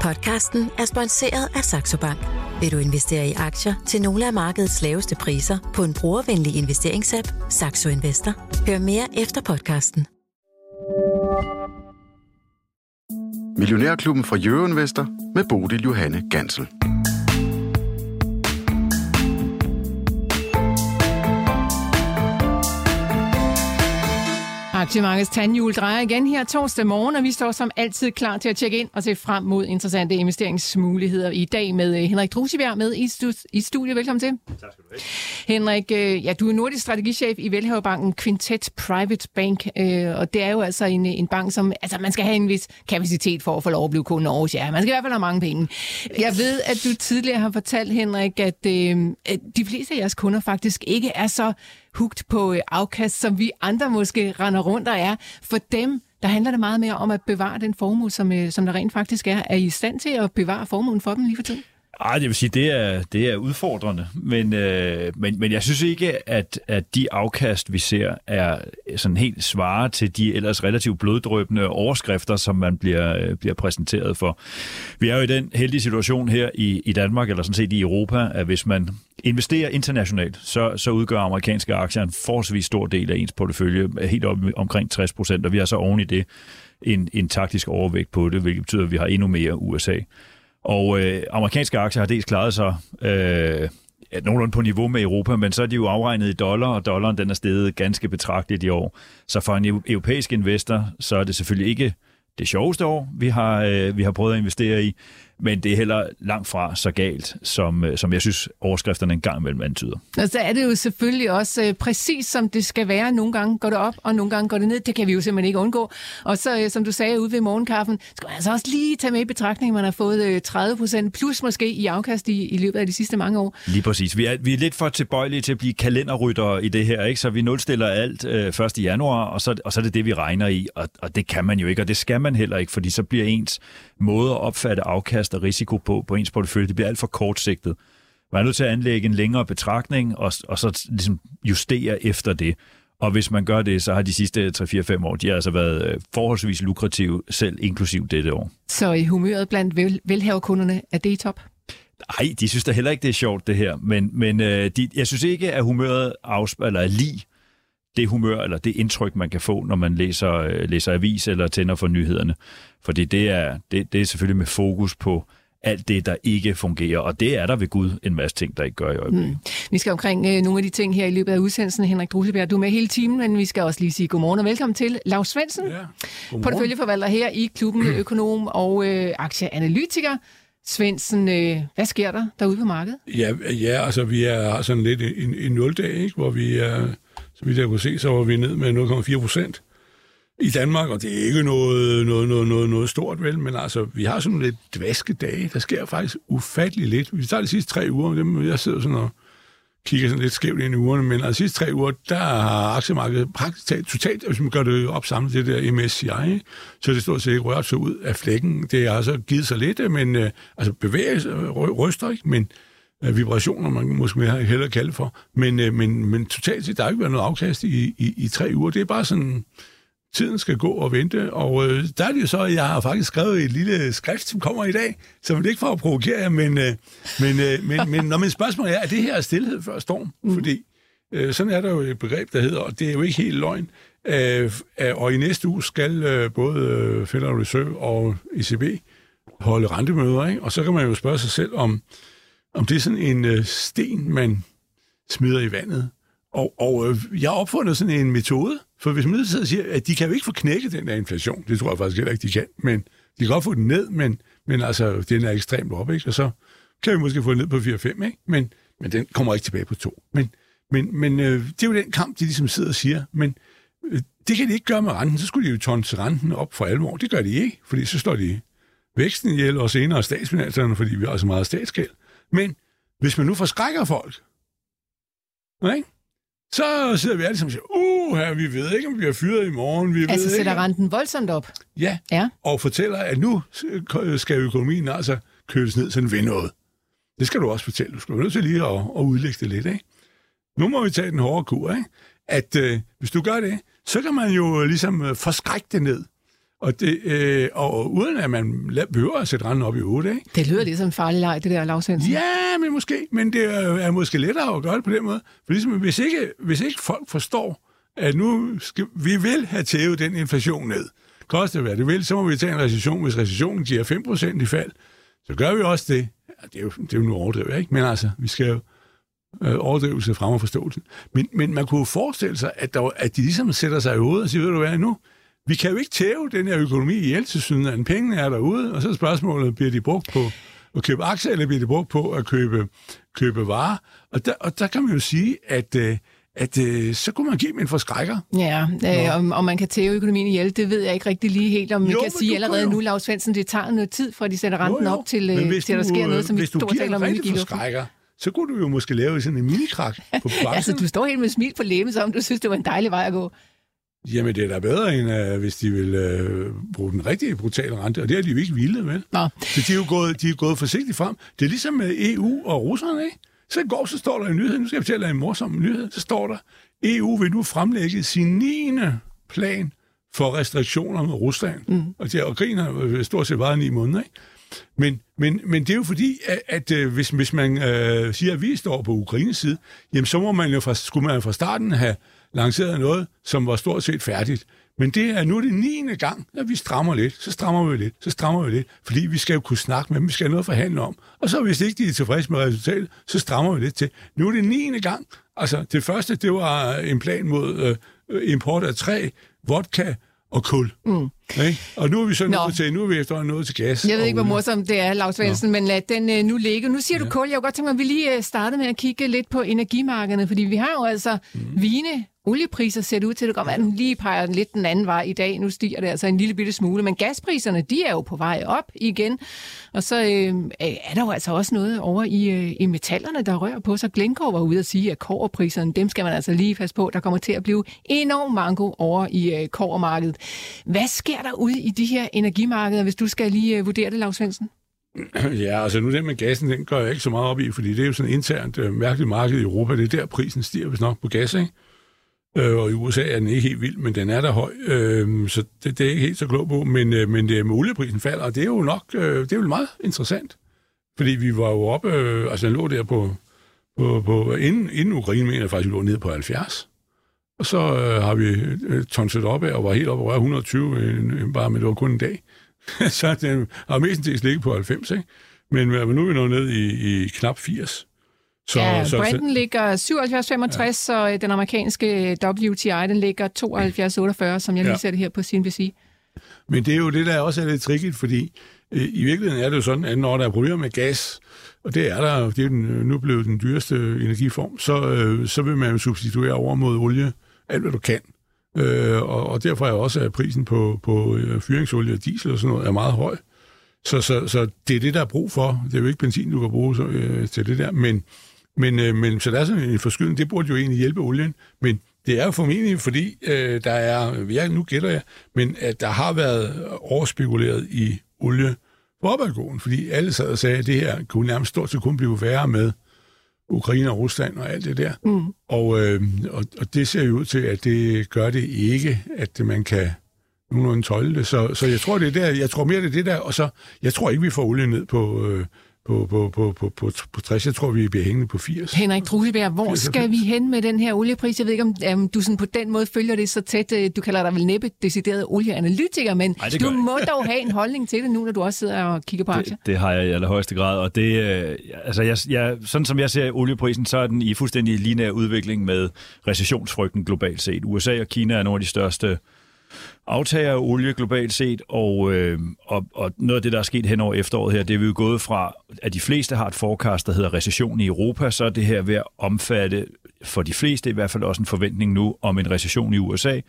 Podcasten er sponsoreret af Saxo Bank. Vil du investere i aktier til nogle af markedets laveste priser på en brugervenlig investeringsapp, Saxo Investor? Hør mere efter podcasten. Millionærklubben fra Jørgen Vester med Bodil Johanne Gansel. Aktiemarkedets tandhjul drejer igen her torsdag morgen, og vi står som altid klar til at tjekke ind og se frem mod interessante investeringsmuligheder i dag med øh, Henrik Drusibjerg med i, stu- i studiet. Velkommen til. Tak skal du have. Henrik, øh, ja, du er nordisk strategichef i Velhaverbanken Quintet Private Bank, øh, og det er jo altså en, en bank, som altså, man skal have en vis kapacitet for at få lov at blive kunde over. Ja, man skal i hvert fald have mange penge. Jeg ved, at du tidligere har fortalt, Henrik, at øh, de fleste af jeres kunder faktisk ikke er så hugt på øh, afkast, som vi andre måske render rundt og er. For dem, der handler det meget mere om at bevare den formue, som, øh, som der rent faktisk er. Er I i stand til at bevare formuen for dem lige for tiden? Ah, Ej, det vil sige, det er, det er udfordrende, men, øh, men, men jeg synes ikke, at, at de afkast, vi ser, er sådan helt svare til de ellers relativt bloddrøbende overskrifter, som man bliver, øh, bliver præsenteret for. Vi er jo i den heldige situation her i, i Danmark, eller sådan set i Europa, at hvis man investerer internationalt, så, så udgør amerikanske aktier en forholdsvis stor del af ens portefølje, helt op omkring 60 procent, og vi har så oven i det en, en taktisk overvægt på det, hvilket betyder, at vi har endnu mere USA. Og øh, amerikanske aktier har dels klaret sig øh, nogenlunde på niveau med Europa, men så er de jo afregnet i dollar, og dollaren den er steget ganske betragteligt i år. Så for en europæisk investor, så er det selvfølgelig ikke det sjoveste år, vi har, øh, vi har prøvet at investere i, men det er heller langt fra så galt, som, øh, som jeg synes, overskrifterne en gang imellem antyder. Og så er det jo selvfølgelig også øh, præcis, som det skal være. Nogle gange går det op, og nogle gange går det ned. Det kan vi jo simpelthen ikke undgå. Og så, øh, som du sagde ude ved morgenkaffen, skal man altså også lige tage med i betragtning, at man har fået øh, 30 procent plus måske i afkast i, i løbet af de sidste mange år. Lige præcis. Vi er, vi er lidt for tilbøjelige til at blive kalenderryttere i det her, ikke? så vi nulstiller alt øh, 1. januar, og så, og så er det det, vi regner i, og, og det kan man jo ikke, og det skal man heller ikke, fordi så bliver ens måde at opfatte afkast og risiko på, på ens portefølje, det bliver alt for kortsigtet. Man er nødt til at anlægge en længere betragtning, og, og så ligesom justere efter det. Og hvis man gør det, så har de sidste 3-4-5 år, de har altså været øh, forholdsvis lukrative, selv inklusiv dette år. Så i humøret blandt vel, velhaverkunderne, er det i top? Nej, de synes da heller ikke, det er sjovt, det her. Men, men øh, de, jeg synes ikke, at humøret afspiller lige det humør eller det indtryk, man kan få, når man læser, øh, læser avis eller tænder for nyhederne. Fordi det er, det, det er selvfølgelig med fokus på alt det, der ikke fungerer. Og det er der ved Gud en masse ting, der ikke gør i øjeblikket. Mm. Vi skal omkring øh, nogle af de ting her i løbet af udsendelsen. Henrik Druseberg, du er med hele timen, men vi skal også lige sige godmorgen og velkommen til Lars Svendsen, ja, porteføljeforvalter her i klubben Økonom og øh, aktieanalytiker. Svendsen, øh, hvad sker der derude på markedet? Ja, ja altså vi er sådan lidt i en, en nuldag, ikke? hvor vi er, så vidt jeg kunne se, så var vi ned med 0,4 procent i Danmark, og det er ikke noget, noget, noget, noget, noget stort, vel, men altså, vi har sådan lidt dvaske dage. Der sker faktisk ufattelig lidt. Vi tager de sidste tre uger, dem, jeg sidder sådan og kigger sådan lidt skævt ind i ugerne, men altså, de sidste tre uger, der har aktiemarkedet praktisk talt totalt, hvis man gør det op sammen det der MSCI, så det stort set ikke rørt sig ud af flækken. Det har altså givet sig lidt, men øh, altså bevægelse, ryster ikke, men øh, vibrationer, man måske hellere kalde for. Men, øh, men, men totalt set, der har ikke været noget afkast i, i, i tre uger. Det er bare sådan, tiden skal gå og vente, og øh, der er det jo så, at jeg har faktisk skrevet et lille skrift, som kommer i dag, som det ikke for at provokere jer, men, øh, men, øh, men, men når min spørgsmål er, er det her stillhed før storm? Mm. Fordi øh, sådan er der jo et begreb, der hedder, og det er jo ikke helt løgn, øh, og i næste uge skal øh, både øh, Federal Reserve og ECB holde rentemøder, ikke? og så kan man jo spørge sig selv, om, om det er sådan en øh, sten, man smider i vandet. Og, og øh, jeg har opfundet sådan en metode, for hvis man siger, at de kan jo ikke få knækket den der inflation, det tror jeg faktisk heller ikke, de kan, men de kan godt få den ned, men, men altså, den er ekstremt op, ikke? og så kan vi måske få den ned på 4-5, ikke? Men, men den kommer ikke tilbage på 2. Men, men, men øh, det er jo den kamp, de ligesom sidder og siger, men øh, det kan de ikke gøre med renten, så skulle de jo tonse renten op for alvor. Det gør de ikke, fordi så står de væksten ihjel, og senere statsfinanserne, fordi vi har så meget statsgæld. Men hvis man nu forskrækker folk, ikke? så sidder vi alle sammen og siger, uh, her, vi ved ikke, om vi bliver fyret i morgen. Vi altså ved sætter ikke. renten voldsomt op? Ja, Ja. og fortæller, at nu skal økonomien altså køles ned, så den vil noget. Det skal du også fortælle. Du skal være nødt til lige at, at udlægge det lidt, ikke? Nu må vi tage den hårde kur, ikke? At øh, hvis du gør det, så kan man jo ligesom øh, forskrække det ned. Og, det, øh, og uden at man behøver at sætte renten op i 8, ikke? Det lyder lidt som en farlig leg, det der lavsvendsen. Ja, men måske. Men det er, er måske lettere at gøre det på den måde. For ligesom, hvis ikke, hvis ikke folk forstår, at nu skal, vi vil have tævet den inflation ned, koste hvad det vil, så må vi tage en recession. Hvis recessionen giver 5% i fald, så gør vi også det. Ja, det, er jo, det er jo nu overdrevet, ikke? Men altså, vi skal jo øh, overdrivelse frem og forståelse. Men, men man kunne jo forestille sig, at, der, at de ligesom sætter sig i hovedet og siger, ved du hvad, nu, vi kan jo ikke tæve den her økonomi ihjel til syden, at pengene er derude, og så er spørgsmålet, bliver de brugt på at købe aktier, eller bliver de brugt på at købe, købe varer? Og der, og der kan man jo sige, at, øh, at øh, så kunne man give dem en forskrækker. Ja, øh, om, om man kan tæve økonomien ihjel, det ved jeg ikke rigtig lige helt, om Jo, kan sige allerede jo- nu, Lars Svendsen, det tager noget tid, for at de sætter renten Jo, jo. op til, øh, til der du, sker øh, noget, som vi stort taler om i forskrækker, så kunne du jo måske lave sådan en minikrak på bakken. Altså, du står helt med smil på læben, som du synes, det var en dejlig vej at gå. Jamen, det er da bedre, end uh, hvis de vil uh, bruge den rigtige brutale rente, og det har de jo ikke ville, vel? Nå, Så de er jo gået, de er gået forsigtigt frem. Det er ligesom med EU og russerne, ikke? Så i går, så står der en nyhed, nu skal jeg fortælle dig en morsom nyhed, så står der, EU vil nu fremlægge sin 9. plan for restriktioner med Rusland. Mm. Og, det, og krigen har stort set varet ni måneder, ikke? Men, men, men det er jo fordi, at, at øh, hvis, hvis man øh, siger, at vi står på Ukraines side, jamen så må man jo fra, skulle man fra starten have lanceret noget, som var stort set færdigt. Men det er nu det 9. gang, at vi strammer lidt, så strammer vi lidt, så strammer vi lidt, fordi vi skal jo kunne snakke med dem, vi skal have noget at forhandle om. Og så hvis ikke de er tilfredse med resultatet, så strammer vi lidt til. Nu er det 9. gang. Altså det første, det var en plan mod øh, import af træ, vodka og kul. Mm. Ikke? Og nu er vi så Nå. nået til, nu er vi efterhånden nået til gas. jeg ved ikke, hvor morsomt det er, Lars Svendsen, men lad den øh, nu ligge. Nu siger du kul. Jeg kunne godt tænke mig, at vi lige øh, startede med at kigge lidt på energimarkederne, fordi vi har jo altså mm. vigende oliepriser ser det ud til. Det kan godt være, at den lige peger den lidt den anden vej i dag. Nu stiger det altså en lille bitte smule, men gaspriserne, de er jo på vej op igen. Og så øh, er der jo altså også noget over i, øh, i metallerne, der rører på sig. Glencore var ude at sige, at koverpriserne, dem skal man altså lige passe på. Der kommer til at blive enormt mango over i øh, kovermarkedet. Hvad sker der ude i de her energimarkeder, hvis du skal lige øh, vurdere det, Lars Svendsen? Ja, altså nu det med gassen, den går jeg ikke så meget op i, fordi det er jo sådan et internt øh, mærkeligt marked i Europa. Det er der, prisen stiger, hvis nok, på gas, ikke? Øh, og i USA er den ikke helt vild, men den er der høj, øh, så det, det er ikke helt så klog på. Men, øh, men øh, det med olieprisen falder, og det er jo nok øh, det er jo meget interessant. Fordi vi var jo oppe, øh, altså den lå der på, på, på inden, inden Ukraine, mener jeg faktisk, vi lå ned på 70. Og så øh, har vi øh, tonset op af og var helt oppe over 120, øh, bare med det var kun en dag. så den har mestendels ligget på 90, ikke? Men, øh, men nu er vi nået ned i, i knap 80. Så, ja, så, Brenten ligger 77,65, ja. og øh, den amerikanske WTI, den ligger 72,48, som jeg lige Ja. ser det her på CNBC. Men det er jo det, der også er lidt tricky, fordi øh, i virkeligheden er det jo sådan, at når der er problemer med gas, og det er der, det er den, øh, nu blevet den dyreste energiform, så, øh, så vil man jo substituere over mod olie alt, hvad du kan. Øh, og, og derfor er også at prisen på, på øh, fyringsolie og diesel og sådan noget er meget høj. Så, så, så det er det, der er brug for. Det er jo ikke benzin, du kan bruge så, øh, til det der. Men, men, øh, men så der er sådan en forskydning. Det burde jo egentlig hjælpe olien. Men det er jo formentlig, fordi øh, der er, ja, nu gætter jeg, men at der har været overspekuleret i olie på opadgåen, fordi alle sad og sagde, at det her kunne nærmest stort set kun blive værre med Ukraine og Rusland og alt det der. Mm. Og, øh, og, og det ser jo ud til, at det gør det ikke, at man kan nogenlunde tøjle det. Så, så jeg tror, det er der, jeg tror mere, det er det der, og så, jeg tror ikke, vi får olie ned på, øh, på, på, på, på, på, på 60. Jeg tror, vi bliver hængende på 80. Henrik Druseberg, hvor 94. skal vi hen med den her oliepris? Jeg ved ikke, om um, du sådan på den måde følger det så tæt. Øh, Du kalder dig vel næppe decideret olieanalytiker, men Ej, du gør jeg må dog have en holdning til det nu, når du også sidder og kigger på aktier. Det, det har jeg i allerhøjeste grad, og det, øh, altså jeg, jeg, sådan som jeg ser olieprisen, så er den i fuldstændig lineær udvikling med recessionsfrygten globalt set. USA og Kina er nogle af de største aftager af olie globalt set, og, øh, og, og noget af det, der er sket hen over efteråret her, det er vi jo gået fra, at de fleste har et forecast, der hedder recession i Europa, så er det her ved at omfatte, for de fleste i hvert fald også en forventning nu om en recession i USA,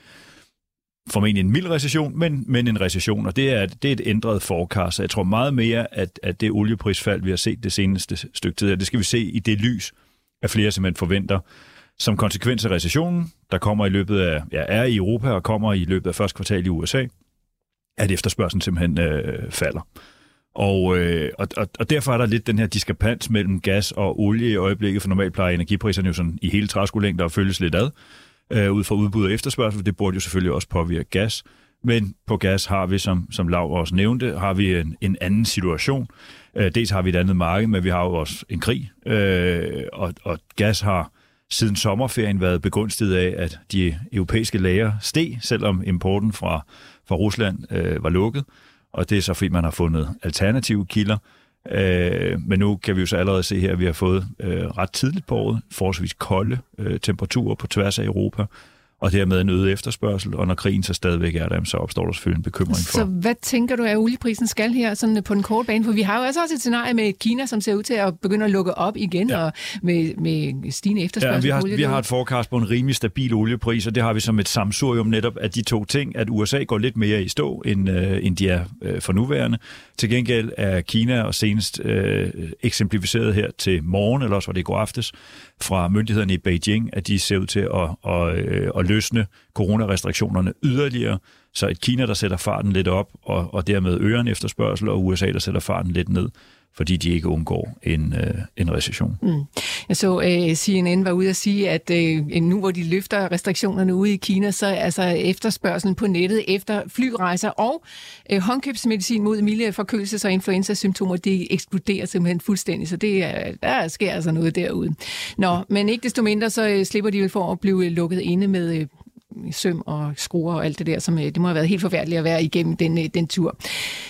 formentlig en mild recession, men, men en recession, og det er, det er et ændret forecast. Så jeg tror meget mere, at, at det olieprisfald, vi har set det seneste stykke tid, her, det skal vi se i det lys, at flere simpelthen forventer, som konsekvens af recessionen, der kommer i løbet af, ja, er i Europa og kommer i løbet af første kvartal i USA, at efterspørgselen simpelthen øh, falder. Og, øh, og, og, og derfor er der lidt den her diskrepans mellem gas og olie i øjeblikket, for normalt plejer energipriserne jo sådan i hele træskolængder at følges lidt ad, øh, ud fra udbud og efterspørgsel. Det burde jo selvfølgelig også påvirke gas. Men på gas har vi, som, som Lav også nævnte, har vi en, en anden situation. Øh, dels har vi et andet marked, men vi har jo også en krig. Øh, og, og gas har siden sommerferien været begunstiget af, at de europæiske lager steg, selvom importen fra, fra Rusland øh, var lukket. Og det er så, fordi man har fundet alternative kilder. Øh, men nu kan vi jo så allerede se her, at vi har fået øh, ret tidligt på året forholdsvis kolde øh, temperaturer på tværs af Europa og dermed en øget efterspørgsel, og når krigen så stadigvæk er der, så opstår der selvfølgelig en bekymring for. Så hvad tænker du, at olieprisen skal her sådan på den korte bane? For vi har jo altså også et scenarie med Kina, som ser ud til at begynde at lukke op igen, ja. og med, med stigende efterspørgsel ja, vi har, vi har et forecast på en rimelig stabil oliepris, og det har vi som et samsurium netop af de to ting, at USA går lidt mere i stå, end, øh, end de er øh, for nuværende. Til gengæld er Kina, og senest øh, eksemplificeret her til morgen, eller også var det i går aftes, fra myndighederne i Beijing, at de ser ud til at, at, øh, at løsne coronarestriktionerne yderligere. Så et Kina, der sætter farten lidt op, og, og dermed øger en efterspørgsel, og USA, der sætter farten lidt ned fordi de ikke undgår en, øh, en recession. Mm. Jeg så øh, uh, CNN var ude at sige, at uh, nu hvor de løfter restriktionerne ude i Kina, så altså efterspørgselen på nettet efter flyrejser og uh, håndkøbsmedicin mod milde forkølelses- og influenza-symptomer, det eksploderer simpelthen fuldstændig, så det, uh, der sker altså noget derude. Nå, men ikke desto mindre, så uh, slipper de vel for at blive lukket inde med uh, søm og skruer og alt det der, som det må have været helt forfærdeligt at være igennem den, den tur.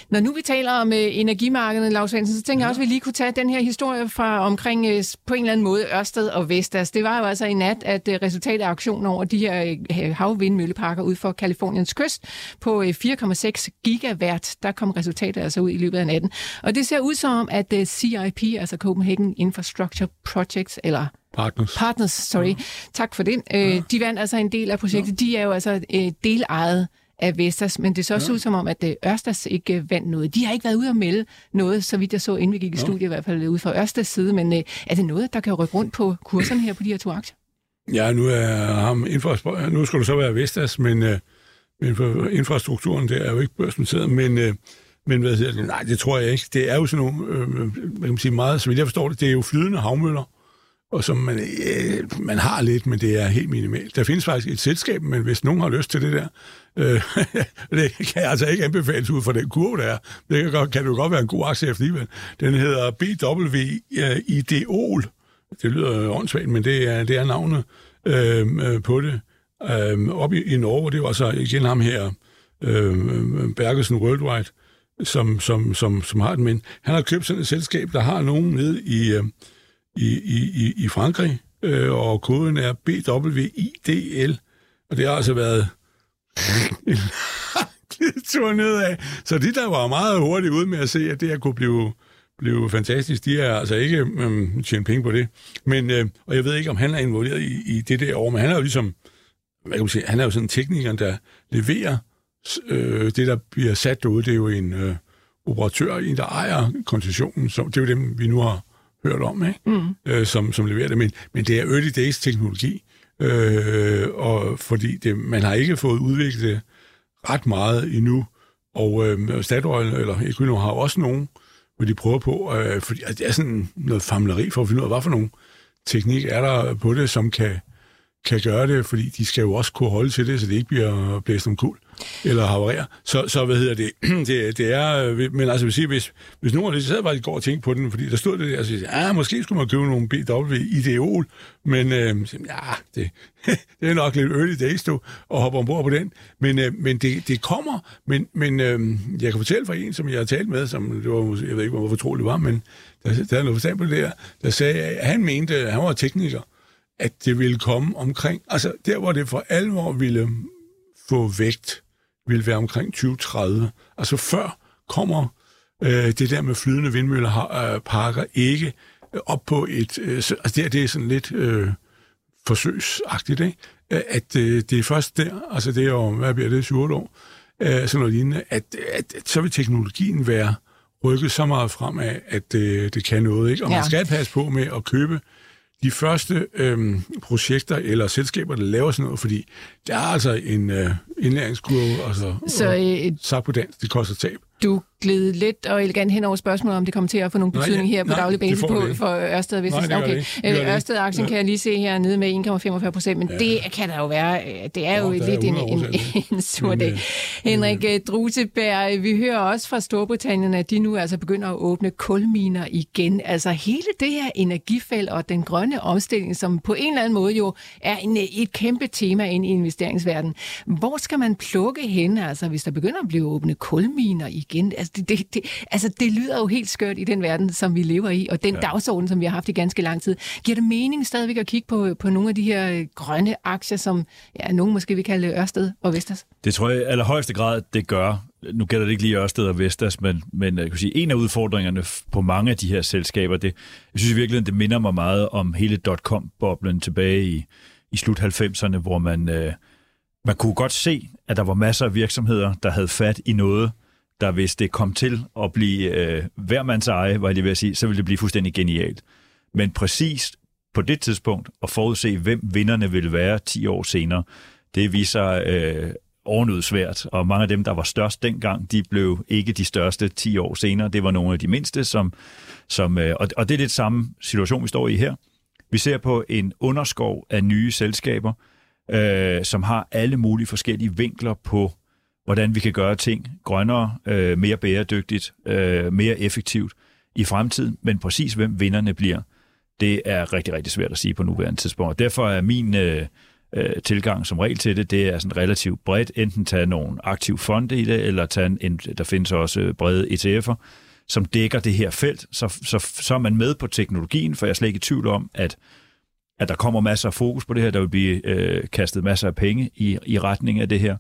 Når nu vi taler om energimarkedet, Lars Svendsen, så tænker jeg også, at vi lige kunne tage den her historie fra omkring på en eller anden måde Ørsted og Vestas. Det var jo altså i nat, at resultatet af auktionen over de her havvindmølleparker ud for Kaliforniens kyst på 4,6 gigawatt, der kom resultatet altså ud i løbet af natten. Og det ser ud som, at CIP, altså Copenhagen Infrastructure Projects, eller Partners. Partners, sorry. Ja. Tak for det. Øh, ja. De vandt altså en del af projektet. Ja. De er jo altså øh, delejet af Vestas, men det så også ja. ud som om, at øh, Ørstas ikke vandt noget. De har ikke været ude at melde noget, så vidt jeg så, inden vi gik i studiet, i hvert fald ude fra Ørstas side, men er det noget, der kan rykke rundt på kurserne her på de her to aktier? Ja, nu er ham infra, nu skal du så være Vestas, men, men for infrastrukturen, det er jo ikke børsnoteret, men men hvad hedder det? Nej, det tror jeg ikke. Det er jo sådan nogle, øh, hvad kan man sige, meget, så vidt jeg forstår det, det er jo flydende havmøller, og som man, øh, man har lidt, men det er helt minimalt. Der findes faktisk et selskab, men hvis nogen har lyst til det der, øh, det kan jeg altså ikke anbefales ud fra den kurve, der er. Det kan, godt, kan jo godt være en god aktie alligevel. Den hedder BW øh, Ideol. Det lyder åndssvagt, men det er, det er navnet øh, øh på det. Øh, oppe i, i Norge, det var så igen ham her, øh, Bergesen Worldwide, som, som, som, som har den, men han har købt sådan et selskab, der har nogen nede i, øh, i, i, i Frankrig, øh, og koden er BWIDL, og det har altså været en tur nedad. Så de, der var meget hurtigt ude med at se, at det her kunne blive, blive fantastisk, de er altså ikke øh, tjent penge på det. Men, øh, og jeg ved ikke, om han er involveret i, i det der år, men han er jo ligesom, hvad kan man sige, han er jo sådan en tekniker, der leverer øh, det, der bliver sat derude. Det er jo en øh, operatør, en der ejer koncessionen, så det er jo dem, vi nu har hørt om, ikke? Mm. Øh, som, som leverer det. Men, men det er early days teknologi, øh, og fordi det, man har ikke fået udviklet det ret meget endnu. Og øh, Statoil, eller Equinor, har også nogen, hvor de prøver på, øh, fordi altså, det er sådan noget famleri for at finde ud af, hvad for nogle teknik er der på det, som kan, kan gøre det, fordi de skal jo også kunne holde til det, så det ikke bliver blæst om kul eller havererer. Så, så hvad hedder det? det, det er, øh, men altså vil sige, hvis, hvis nogen af det sad bare i går og tænkte på den, fordi der stod det der, og sagde, ja, ah, måske skulle man købe nogle BW Ideol, men øh, ja, det, det er nok lidt early days, du, at hoppe ombord på den. Men, øh, men det, det kommer, men, men øh, jeg kan fortælle fra en, som jeg har talt med, som det var, jeg ved ikke, hvor fortroligt var, men der, der er noget forstand på det der, der sagde, at han mente, at han var tekniker, at det ville komme omkring, altså der, hvor det for alvor ville få vægt, vil være omkring 2030. Altså før kommer øh, det der med flydende vindmøller øh, parker ikke op på et... Øh, altså det, det er sådan lidt øh, forsøgsagtigt, ikke? At øh, det er først der, altså det er jo, hvad bliver det, 7 år, øh, sådan noget lignende, at, at, at så vil teknologien være rykket så meget fremad, at øh, det kan noget, ikke? Og ja. man skal passe på med at købe de første øhm, projekter eller selskaber, der laver sådan noget, fordi der er altså en øh, indlæringskurve, altså, så, øh, sagt på dansk, det koster tab. Du gled lidt og elegant hen over spørgsmålet, om det kommer til at få nogen Nej, betydning her på nej, daglig basis på, det for Ørsted og Vestas. Nej, okay. Øh. Ørsted-aktien Ja. kan jeg lige se her nede med 1,45 procent, men det kan der jo være. øh, Det er jo Nå, der er lidt en, 100 en, en sur dag. øh, Henrik Druseberg, vi hører også fra Storbritannien, at de nu altså begynder at åbne kulminer igen. Altså hele det her energifelt og den grønne omstilling, som på en eller anden måde jo er en, et kæmpe tema inde i investeringsverdenen. Hvor skal man plukke hen, altså, hvis der begynder at blive åbne kulminer igen? Altså det, det, det, altså, det lyder jo helt skørt i den verden, som vi lever i, og den ja. dagsorden, som vi har haft i ganske lang tid. Giver det mening stadigvæk at kigge på, på nogle af de her øh, grønne aktier, som ja, nogen måske vil kalde Ørsted og Vestas? Det tror jeg i allerhøjeste grad, det gør. Nu gælder det ikke lige Ørsted og Vestas, men, men jeg kan sige, en af udfordringerne på mange af de her selskaber, det, jeg synes i virkeligheden, det minder mig meget om hele dot-com-boblen tilbage i, i slut 90'erne, hvor man, øh, man kunne godt se, at der var masser af virksomheder, der havde fat i noget, der hvis det kom til at blive øh, hvermands eje, var jeg lige ved at sige, så ville det blive fuldstændig genialt. Men præcis på det tidspunkt at forudse, hvem vinderne ville være 10 år senere, det viser øh, ovenud svært, og mange af dem, der var størst dengang, de blev ikke de største 10 år senere. Det var nogle af de mindste, som, som øh, og, og det er lidt samme situation, vi står i her. Vi ser på en underskov af nye selskaber, øh, som har alle mulige forskellige vinkler på, hvordan vi kan gøre ting grønnere, øh, mere bæredygtigt, øh, mere effektivt i fremtiden. Men præcis hvem vinderne bliver, det er rigtig, rigtig svært at sige på nuværende tidspunkt. Og derfor er min øh, øh tilgang som regel til det, det er sådan relativt bredt. Enten tage nogle aktive fonde i det, eller tage en, en, der findes også øh, brede ETF'er, som dækker det her felt. Så, så, så er man med på teknologien, for jeg er slet ikke i tvivl om, at at der kommer masser af fokus på det her. Der vil blive øh, kastet masser af penge i, i retning af det her.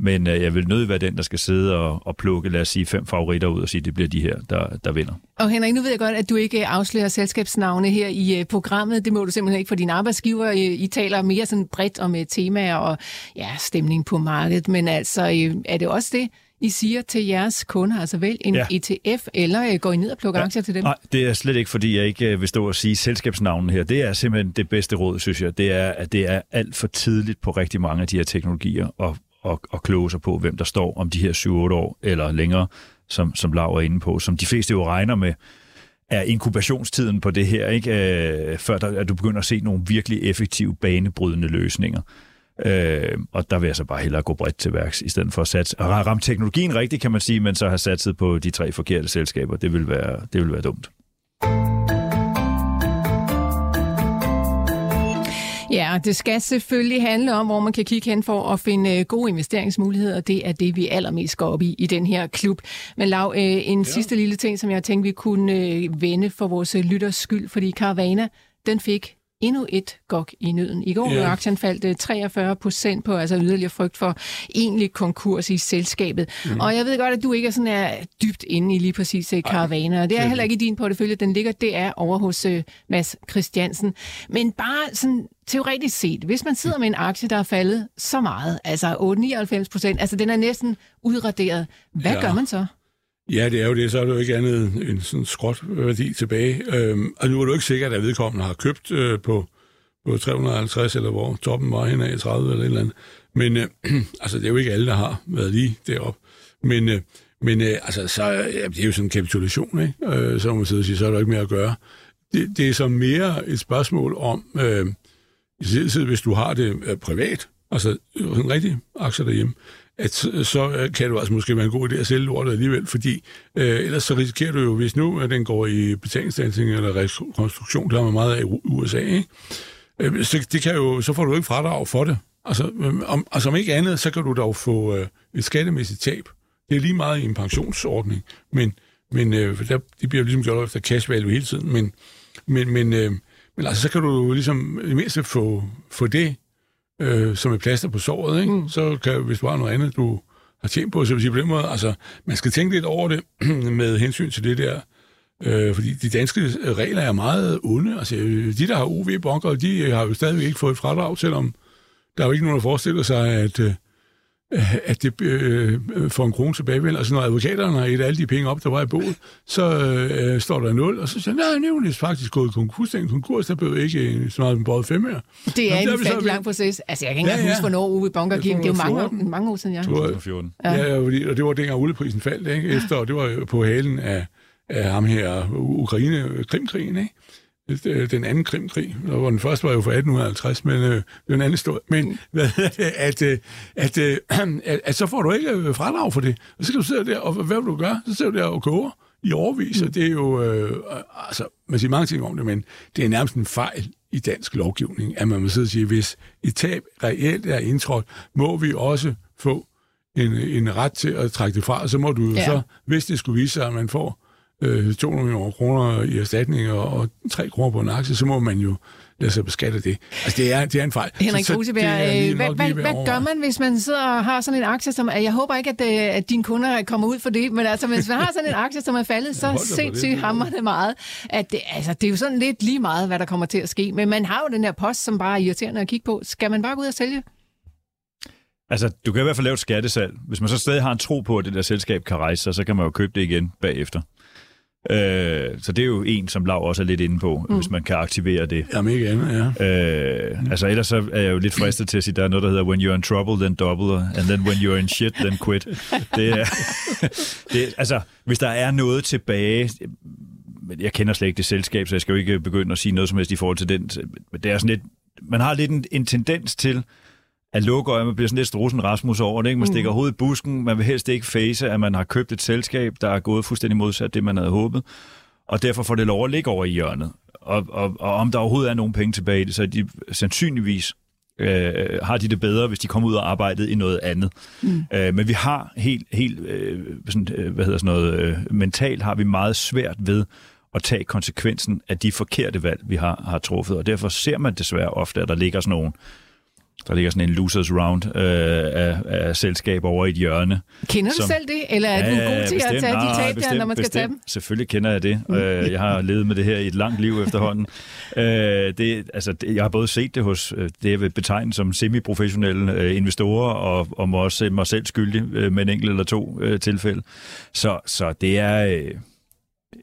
Men øh, jeg vil nødig være den, der skal sidde og, og plukke, lad os sige, fem favoritter ud og sige, at det bliver de her, der, der vinder. Og Henrik, nu ved jeg godt, at du ikke afslører selskabsnavne her i uh, programmet. Det må du simpelthen ikke for din arbejdsgiver. I, I taler mere sådan bredt om uh, temaer og ja, stemning på markedet. Men altså, uh, er det også det, I siger til jeres kunder? Altså vælg en Ja. ETF, eller uh, går I ned og plukker ja. aktier til dem? Nej, det er slet ikke, fordi jeg ikke øh, vil stå og sige selskabsnavnen her. Det er simpelthen det bedste råd, synes jeg. Det er, at det er alt for tidligt på rigtig mange af de her teknologier at, at, at kloge sig på, hvem der står om de her 7-8 år eller længere, som, som Lav er inde på, som de fleste jo regner med er inkubationstiden på det her, ikke? Øh, før der, at du begynder at se nogle virkelig effektive, banebrydende løsninger. Øh, og der vil jeg så bare hellere gå bredt til værks, i stedet for at satse. Og ramme teknologien rigtigt, kan man sige, men så have satset på de tre forkerte selskaber. Det vil være, det vil være dumt. Ja, det skal selvfølgelig handle om, hvor man kan kigge hen for at finde øh, gode investeringsmuligheder. Det er det, vi allermest går op i i den her klub. Men Lav, øh, en ja. sidste lille ting, som jeg tænkte, vi kunne øh, vende for vores lytters skyld, fordi Caravana, den fik endnu et gok i nøden. I går ja. aktien faldt øh, 43 procent på, altså yderligere frygt for egentlig konkurs i selskabet. Mm. Og jeg ved godt, at du ikke er sådan er dybt inde i lige præcis uh, Caravana, og det er heller ikke i din portefølje. Den ligger der over hos uh, Mads Christiansen. Men bare sådan teoretisk set, hvis man sidder med en aktie, der er faldet så meget, altså 8-99 procent, altså den er næsten udraderet, hvad ja. gør man så? Ja, det er jo det. Så er det jo ikke andet end sådan en skråt værdi tilbage. Øhm, og nu er du ikke sikkert, at vedkommende har købt øh, på, på 350, eller hvor toppen var henad i 30 eller et eller andet. Men øh, altså, det er jo ikke alle, der har været lige deroppe. Men, øh, men øh, altså, så, ja, det er jo sådan en kapitulation, ikke? Øh, så må man sidde og sige, så er der ikke mere at gøre. Det, det er så mere et spørgsmål om, øh, i særdeleshed, hvis du har det øh, privat, altså en sådan rigtig aktier derhjemme, at så- så øh, kan du altså måske være en god idé at sælge lortet alligevel, fordi øh, ellers så risikerer du jo, hvis nu at den går i betalingsdansning eller rekonstruktion, der har man meget af i USA, ikke? Øh, så, det kan jo, så får du ikke fradrag for det. Altså, om, altså om ikke andet, så kan du dog få øh, et skattemæssigt tab. Det er lige meget i en pensionsordning, men, men øh, der, de bliver jo ligesom gjort efter cash value hele tiden, men, men, men, øh, men altså, så kan du jo ligesom i mindste få, få det øh, som et plaster på såret, ikke? Mm. så kan, hvis du har noget andet, du har tjent på, så vil sige på den måde, altså, man skal tænke lidt over det med hensyn til det der, øh, fordi de danske regler er meget onde. Altså, de, der har UV-bunker, de har jo stadigvæk ikke fået et fradrag, selvom der er jo ikke nogen, der forestiller sig, at, øh, at det øh, får en krone tilbage. Altså når advokaterne har et alle de penge op, der var i boet, så øh, står der 0, og så siger nej, nu er det faktisk gået konkurs. Den konkurs, der blev ikke så meget som både fem år. Det er Nå, en fandt lang proces. Altså, jeg kan ikke ja, ja. huske, hvornår Ove Bunker gik. Det er jo mange, år, mange år siden, har 2014. Ja, ja fordi, og det var dengang olieprisen faldt, ikke? Efter, og det var på halen af, af ham her, Ukraine-Krimkrigen, ikke? Øh, den anden krimkrig, hvor den første var jo fra 1850, men øh, den anden stod. Men hvad det, at, øh, at, at, at, at, så får du ikke øh, fradrag for det. Og så kan du sidde der, og hvad vil du gøre? Så sidder du der og koger i overvis, og det er jo, øh, altså, man siger mange ting om det, men det er nærmest en fejl i dansk lovgivning, at man må sidde og sige, hvis et tab reelt er indtrådt, må vi også få en, en ret til at trække det fra, og så må du ja. så, hvis det skulle vise sig, at man får øh, 200 millioner kroner i erstatning og, og 3 kroner på en aktie, så må man jo lade sig beskatte det. Altså, det er, det er en fejl. Henrik Fuseberg, øh, hvad, hvad, hvad gør man, hvis man sidder og har sådan en aktie, som... Jeg håber ikke, at, øh, at dine kunder kommer ud for det, men altså, hvis man har sådan en aktie, som er faldet så sindssygt hammerne meget, at det, altså, det er jo sådan lidt lige meget, hvad der kommer til at ske. Men man har jo den her post, som bare er irriterende at kigge på. Skal man bare gå ud og sælge? Altså, du kan i hvert fald lave et skattesalg. Hvis man så stadig har en tro på, at det der selskab kan rejse sig, så kan man jo købe det igen bagefter. Øh, så det er jo en, som Lav også er lidt inde på, mm. hvis man kan aktivere det. Jamen ikke andet, ja. Øh, altså ellers så er jeg jo lidt fristet til at sige, der er noget, der hedder when you're in trouble, then double, and then when you're in shit, then quit. Det er, det, altså, hvis der er noget tilbage, jeg kender slet ikke det selskab, så jeg skal jo ikke begynde at sige noget som helst i forhold til den. Det er sådan lidt, man har lidt en, en tendens til, at lukke øjnene, man bliver sådan lidt strusen Rasmus over det. Ikke? Man mm. stikker hovedet i busken, man vil helst ikke face, at man har købt et selskab, der er gået fuldstændig modsat det, man havde håbet. Og derfor får det lov at ligge over i hjørnet. Og, og, og om der overhovedet er nogen penge tilbage i det, så de sandsynligvis øh, har de det bedre, hvis de kommer ud og arbejder i noget andet. Mm. Øh, men vi har helt, helt øh, sådan, øh, hvad hedder sådan noget, øh, mentalt har vi meget svært ved at tage konsekvensen af de forkerte valg, vi har, har truffet. Og derfor ser man desværre ofte, at der ligger sådan nogle der ligger sådan en losers round øh, af, af selskaber over i et hjørne. Kender du som, selv det, eller er ja, du god til bestemt, at tage de tab bestemt, der, når man skal bestemt. tage dem? Selvfølgelig kender jeg det. Mm. Øh, jeg har levet med det her i et langt liv efterhånden. øh, det, altså, det, jeg har både set det hos øh, det, jeg vil betegne som semi-professionelle øh, investorer, og, og må også mig selv skyldig øh, med en enkelt eller to øh, tilfælde. Så, så det er... Øh,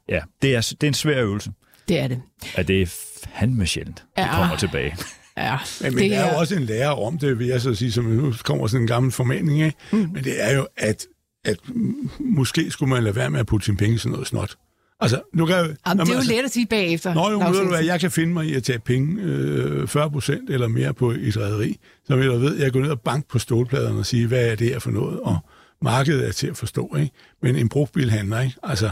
ja, det er, det er en svær øvelse. Det er det. At det er fandme sjældent, ja. det kommer tilbage. Ja, men, men det der er jo også en lærer om det, vil jeg så sige, som nu kommer sådan en gammel formaning af. Mm. Men det er jo, at, at måske skulle man lade være med at putte sine penge i sådan noget snot. Altså, nu kan, Jamen, det er jo altså, let at sige bagefter. Nå, jo, ved du hvad, jeg kan finde mig i at tage penge øh, 40 procent eller mere på et rederi. Så vil jeg ved, jeg går ned og bank på stålpladerne og sige, hvad er det her for noget? Og markedet er til at forstå, ikke? Men en brugtbilhandler, ikke? Altså,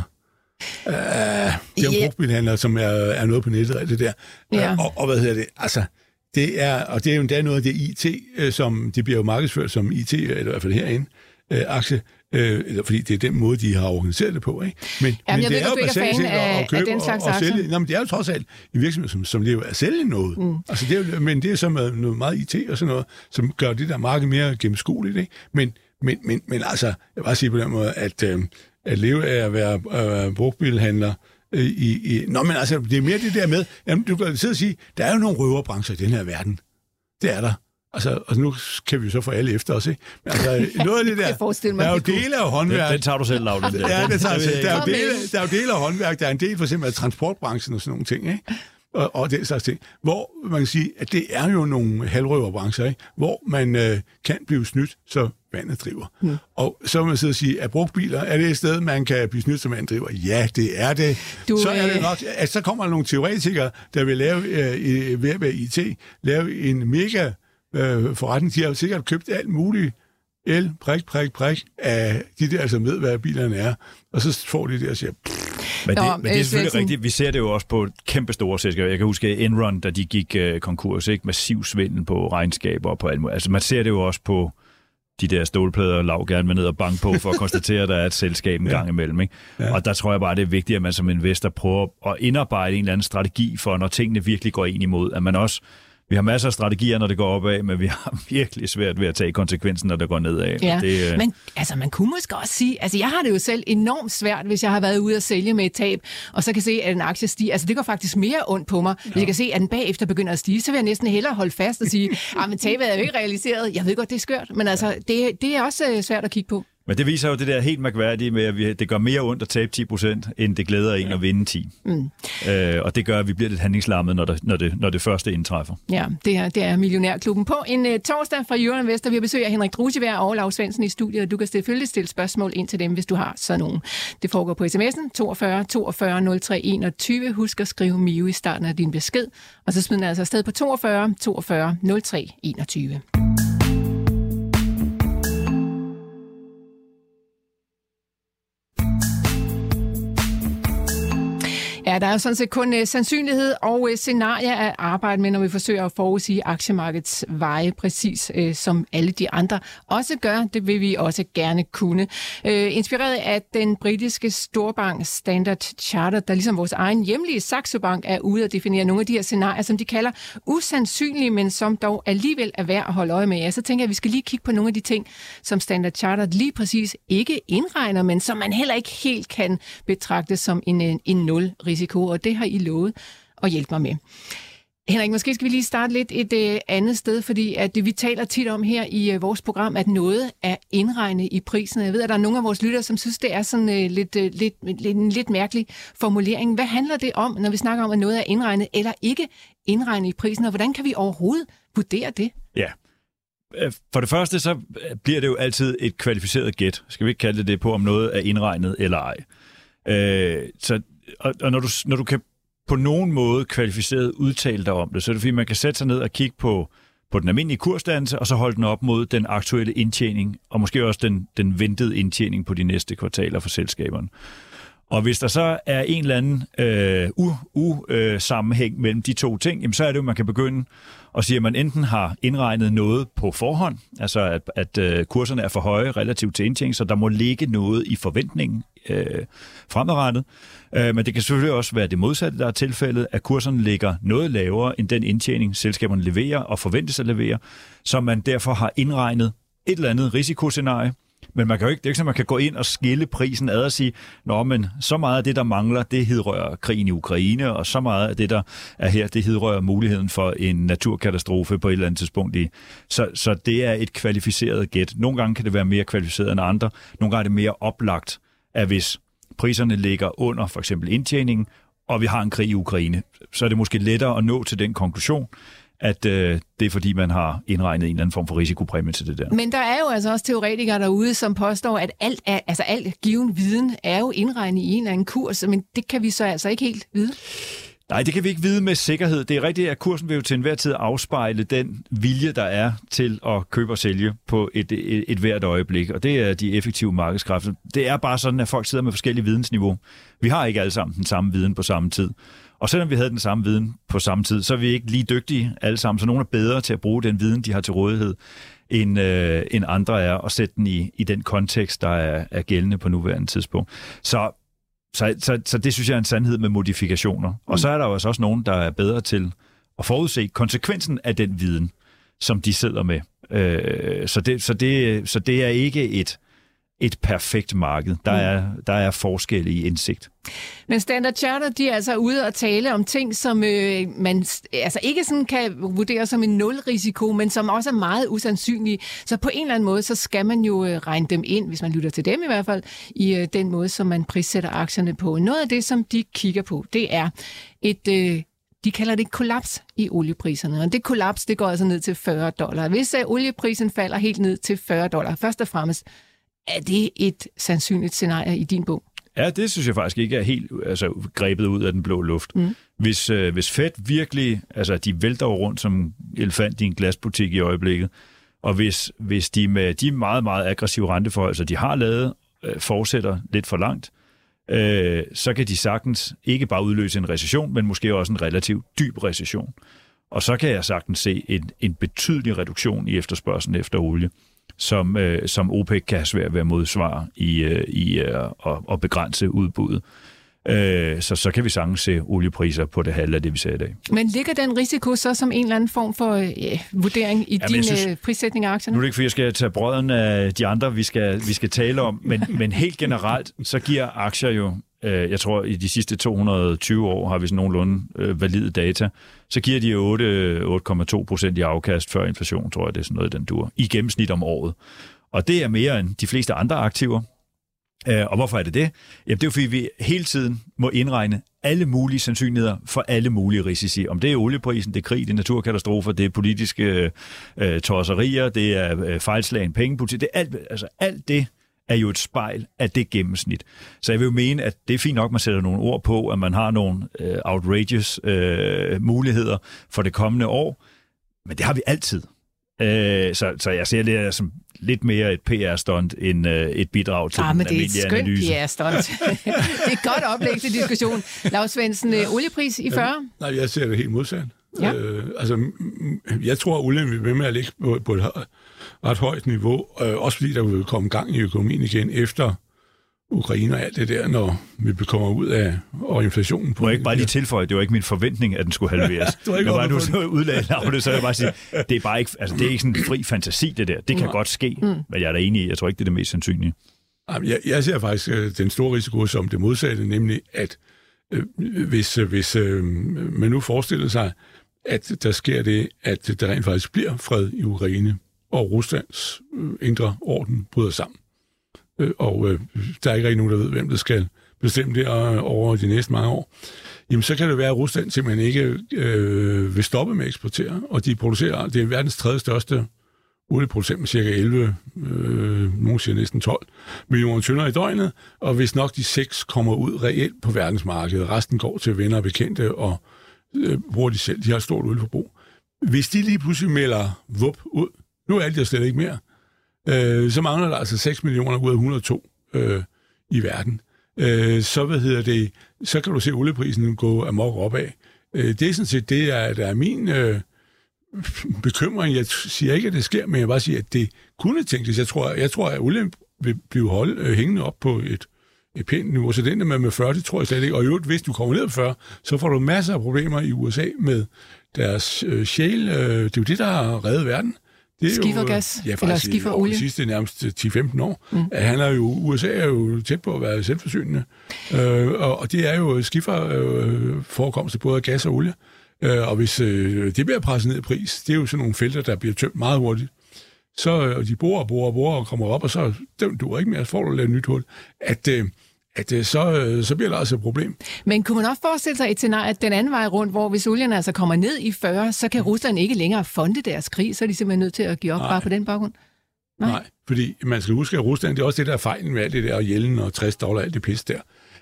øh, det er en yeah. brugtbilhandler, som er, er noget på nettet, det der. Ja. Og, og hvad hedder det? Altså, det er, og det er jo endda noget af det IT, øh, som det bliver jo markedsført som IT, eller i hvert fald herinde, øh, aktie, øh, fordi det er den måde, de har organiseret det på. Ikke? Men, Jamen, men det ved, er jo basalt set at købe af den slags og, og sælge. Nå, men det er jo trods alt en virksomhed, som, som lever af at sælge noget. Mm. Altså, det er jo, men det er så noget, noget meget IT og sådan noget, som gør det der marked mere gennemskueligt. Ikke? Men, men, men, men altså, jeg vil bare sige på den måde, at, øh, at leve af at være øh, brugtbilhandler, Øh, i, i... Nå, men altså, det er mere det der med, jamen, du kan sidde og sige, der er jo nogle røverbrancher i den her verden. Det er der. Altså, og nu kan vi jo så få alle efter os, ikke? Men altså, noget af det der, der er jo dele af håndværk. Den, den tager du selv, Laura. Ja, det tager selv. Der er, jo dele, der er jo dele af håndværk, der er en del for eksempel af transportbranchen og sådan nogle ting, ikke? Og, og den slags ting. Hvor man kan sige, at det er jo nogle halvrøverbrancher, ikke? Hvor man øh, kan blive snydt, så vandet driver. Mm. Og så vil man sidde og sige, at brugtbiler, er det et sted, man kan blive snydt, som vandet driver? Ja, det er det. Du, så er det øh, nok, at så kommer der nogle teoretikere, der vil lave, øh, ved at være IT, lave en mega øh, forretning. De har sikkert købt alt muligt el, prik, prik, prik, af de der, som ved, hvad bilerne er. Og så får de det og siger... Men det, Nå, men det er selvfølgelig rigtigt. Vi ser det jo også på kæmpe store selskaber. Jeg kan huske Enron, da de gik uh, konkurs, ikke? Massiv svindel på regnskaber og på alt muligt. Altså man ser det jo også på de der stålplader, lav gerne med ned og bank på, for at konstatere, at der er et selskab en ja. gang imellem. Ikke? Ja. Og der tror jeg bare, det er vigtigt, at man som investor prøver at indarbejde en eller anden strategi for, når tingene virkelig går ind imod, at man også vi har masser af strategier, når det går opad, men vi har virkelig svært ved at tage konsekvensen, når det går nedad. Ja, det, øh... men altså, man kunne måske også sige, altså jeg har det jo selv enormt svært, hvis jeg har været ude at sælge med et tab, og så kan se, at en aktie stiger. Altså det går faktisk mere ondt på mig. Hvis jeg kan se, at den bagefter begynder at stige, så vil jeg næsten hellere holde fast og sige, at ah, tabet er jo ikke realiseret. Jeg ved godt, det er skørt, men altså det, det er også øh, svært at kigge på. Men det viser jo det der helt mærkværdige med, at vi, det gør mere ondt at tabe 10 procent, end det glæder en at vinde 10. Mm. Øh, og det gør, at vi bliver lidt handlingslammet, når, der, når, det, når det første indtræffer. Ja, det er, det er Millionærklubben. På en uh, torsdag fra Jørgen Vester, vi har besøg af Henrik Drusjevær og Lars Svendsen i studiet, og du kan selvfølgelig stille spørgsmål ind til dem, hvis du har sådan nogen. Det foregår på sms'en 42 42 03 21. Husk at skrive Mio i starten af din besked, og så smider den altså afsted på 42 42 03 21. Ja, der er sådan set kun uh, sandsynlighed og øh, uh, scenarier at arbejde med, når vi forsøger at forudsige aktiemarkedets veje, præcis uh, som alle de andre også gør. Det vil vi også gerne kunne. Uh, inspireret af den britiske storbank Standard Chartered, der ligesom vores egen hjemlige Saxo Bank er ude at definere nogle af de her scenarier, som de kalder usandsynlige, men som dog alligevel er værd at holde øje med. Ja, så tænker jeg, at vi skal lige kigge på nogle af de ting, som Standard Chartered lige præcis ikke indregner, men som man heller ikke helt kan betragte som en, en nul risiko, og det har I lovet at hjælpe mig med. Henrik, måske skal vi lige starte lidt et øh, andet sted, fordi at det, vi taler tit om her i øh, vores program, at noget er indregnet i prisen. Jeg ved, at der er nogle af vores lyttere, som synes, det er sådan øh, lidt, øh, lidt, lidt, en lidt mærkelig formulering. Hvad handler det om, når vi snakker om, at noget er indregnet eller ikke indregnet i prisen, og hvordan kan vi overhovedet vurdere det? Ja, øh, for det første, så øh, bliver det jo altid et kvalificeret gæt. Skal vi ikke kalde det det på, om noget er indregnet eller ej. Øh, så, og, og når, du, når du kan på nogen måde kvalificeret udtale dig om det, så er det fordi, man kan sætte sig ned og kigge på, på den almindelige kursdannelse, og så holde den op mod den aktuelle indtjening, og måske også den, den ventede indtjening på de næste kvartaler for selskaberne. Og hvis der så er en eller anden øh, u-sammenhæng øh, uh, uh, mellem de to ting, jamen, så er det jo, man kan begynde og siger, at man enten har indregnet noget på forhånd, altså at, at øh, kurserne er for høje relativt til indtjening, så der må ligge noget i forventningen øh, fremadrettet. Øh, men det kan selvfølgelig også være det modsatte, der er tilfældet, at kurserne ligger noget lavere end den indtjening, selskaberne leverer og forventes at levere, så man derfor har indregnet et eller andet risikoscenarie, men man kan jo ikke, det er ikke sådan, man kan gå ind og skille prisen ad og sige, Nå, men så meget af det, der mangler, det hedrører krigen i Ukraine, og så meget af det, der er her, det hedrører muligheden for en naturkatastrofe på et eller andet tidspunkt. I. Så, så det er et kvalificeret gæt. Nogle gange kan det være mere kvalificeret end andre. Nogle gange er det mere oplagt, at hvis priserne ligger under for eksempel indtjeningen, og vi har en krig i Ukraine, så er det måske lettere at nå til den konklusion, at øh, det er fordi, man har indregnet en eller anden form for risikopræmie til det der. Men der er jo altså også teoretikere derude, som påstår, at alt, er, altså alt given viden er jo indregnet i en eller anden kurs, men det kan vi så altså ikke helt vide. Nej, det kan vi ikke vide med sikkerhed. Det er rigtigt, at kursen vil jo til enhver tid afspejle den vilje, der er til at købe og sælge på et, et, et hvert øjeblik. Og det er de effektive markedskræfter. Det er bare sådan, at folk sidder med forskellige vidensniveau. Vi har ikke alle sammen den samme viden på samme tid. Og selvom vi havde den samme viden på samme tid, så er vi ikke lige dygtige alle sammen. Så nogle er bedre til at bruge den viden, de har til rådighed, end, øh, end andre er, og sætte den i, i den kontekst, der er, er gældende på nuværende tidspunkt. Så, så, så, så det synes jeg er en sandhed med modifikationer. Og så er der jo altså også nogen, der er bedre til at forudse konsekvensen af den viden, som de sidder med. Øh, så, det, så, det, så det er ikke et et perfekt marked. Der er, der er forskel i indsigt. Men Standard Charter, de er altså ude og tale om ting, som øh, man altså ikke sådan kan vurdere som en nulrisiko, men som også er meget usandsynlige. Så på en eller anden måde, så skal man jo øh, regne dem ind, hvis man lytter til dem i hvert fald, i øh, den måde, som man prissætter aktierne på. Noget af det, som de kigger på, det er et... Øh, de kalder det kollaps i oliepriserne, og det kollaps, det går altså ned til 40 dollar. Hvis uh, olieprisen falder helt ned til 40 dollar, først og fremmest, er det et sandsynligt scenarie i din bog? Ja, det synes jeg faktisk ikke er helt altså, grebet ud af den blå luft. Mm. Hvis, øh, hvis Fed virkelig, altså de vælter rundt som elefant i en glasbutik i øjeblikket, og hvis, hvis de med de meget, meget aggressive renteforhold, så de har lavet, øh, fortsætter lidt for langt, øh, så kan de sagtens ikke bare udløse en recession, men måske også en relativt dyb recession. Og så kan jeg sagtens se en, en betydelig reduktion i efterspørgselen efter olie som, øh, som OPEC kan have svært ved at modsvare i, øh, i øh, at, at begrænse udbuddet. Øh, så, så kan vi sagtens se oliepriser på det halve af det, vi ser i dag. Men ligger den risiko så som en eller anden form for øh, vurdering i Jamen, din synes- øh, prissætning af Nu aktierne? er det ikke, fordi jeg skal tage brøden af de andre, vi skal, vi skal tale om, men, men helt generelt, så giver aktier jo, Øh, jeg tror i de sidste 220 år har vi sådan nogenlunde øh, valide data, så giver de 8 8,2 procent i afkast før inflation, tror jeg, det er sådan noget, den dur, i gennemsnit om året. Og det er mere end de fleste andre aktiver. Øh, og hvorfor er det det? Jamen det er jo fordi, vi hele tiden må indregne alle mulige sandsynligheder for alle mulige risici. Om det er olieprisen, det er krig, det er naturkatastrofer, det er politiske øh, øh tosserier, det er øh, fejlslagen pengepolitik, det er alt, altså alt det er jo et spejl af det gennemsnit. Så jeg vil jo mene, at det er fint nok, at man sætter nogle ord på, at man har nogle øh, outrageous øh, muligheder for det kommende år, men det har vi altid. Øh, så, så jeg ser det som lidt mere et PR-stunt end øh, et bidrag til Ah, den men det er et skønt. PR-stunt. det er et godt oplæg til diskussion. Lars Svendsen, øh, oliepris i 40? Nej, jeg ser det helt modsat. Ja. Øh, altså, jeg tror, at olien vil ved med at ligge på, på et ret højt niveau, øh, også fordi der vil komme gang i økonomien igen efter Ukraine og alt det der, når vi kommer ud af og inflationen på. Må jeg ikke bare lige tilføje, det var ikke min forventning, at den skulle halveres. Du har ikke Når bare på så udlagde det, så jeg bare sige, det er bare ikke, altså, det er ikke sådan en fri fantasi, det der. Det kan godt ske, men jeg er da enig i, jeg tror ikke, det er det mest sandsynlige. Jeg, jeg ser faktisk øh, den store risiko som det modsatte, nemlig at øh, hvis, øh, hvis øh, man nu forestiller sig, at der sker det, at der rent faktisk bliver fred i Ukraine, og Ruslands øh, indre orden bryder sammen. Øh, og øh, der er ikke rigtig nogen, der ved, hvem der skal bestemme det øh, over de næste mange år. Jamen, så kan det være, at Rusland simpelthen ikke øh, vil stoppe med at eksportere, og de producerer, det er verdens tredje største olieproducent med cirka 11, øh, nogen siger næsten 12 millioner tønder i døgnet, og hvis nok de seks kommer ud reelt på verdensmarkedet, resten går til venner og bekendte og øh, bruger de selv. De har et stort olieforbrug. Hvis de lige pludselig melder vup ud, nu er de der slet ikke mere, øh, så mangler der altså 6 millioner ud af 102 øh, i verden. Øh, så, hvad hedder det, så kan du se olieprisen gå amok opad. Øh, det er sådan set det, er, der er min øh, bekymring. Jeg siger ikke, at det sker, men jeg bare sige, at det kunne tænkes. Jeg tror, jeg tror at olien vil blive holdt øh, hængende op på et, et pænt niveau. Så den der med, med 40, det tror jeg slet ikke. Og i øvrigt, hvis du kommer ned på 40, så får du masser af problemer i USA med deres øh, shale. Øh, det er jo det, der har reddet verden. Det er Skifergas, jo, ja, eller faktisk skiferolie. de sidste nærmest 10-15 år. Mm. At han er jo, USA er jo tæt på at være selvforsynende. Øh, og, og det er jo skifer øh, både af gas og olie. Øh, og hvis øh, det bliver presset ned i pris, det er jo sådan nogle felter, der bliver tømt meget hurtigt. Så øh, de borer og borer og borer og kommer op, og så den du ikke mere, så får du lavet et nyt hul. At, øh, at øh, så, øh, så bliver der altså et problem. Men kunne man også forestille sig et scenarie, at den anden vej rundt, hvor hvis olien altså kommer ned i 40, så kan Rusland ikke længere fonde deres krig, så er de simpelthen nødt til at give op Nej. bare på den baggrund? Nej. Nej. Fordi man skal huske, at Rusland, det er også det der er fejlen med alt det der, og Jellen og 60 dollar, alt det pis der,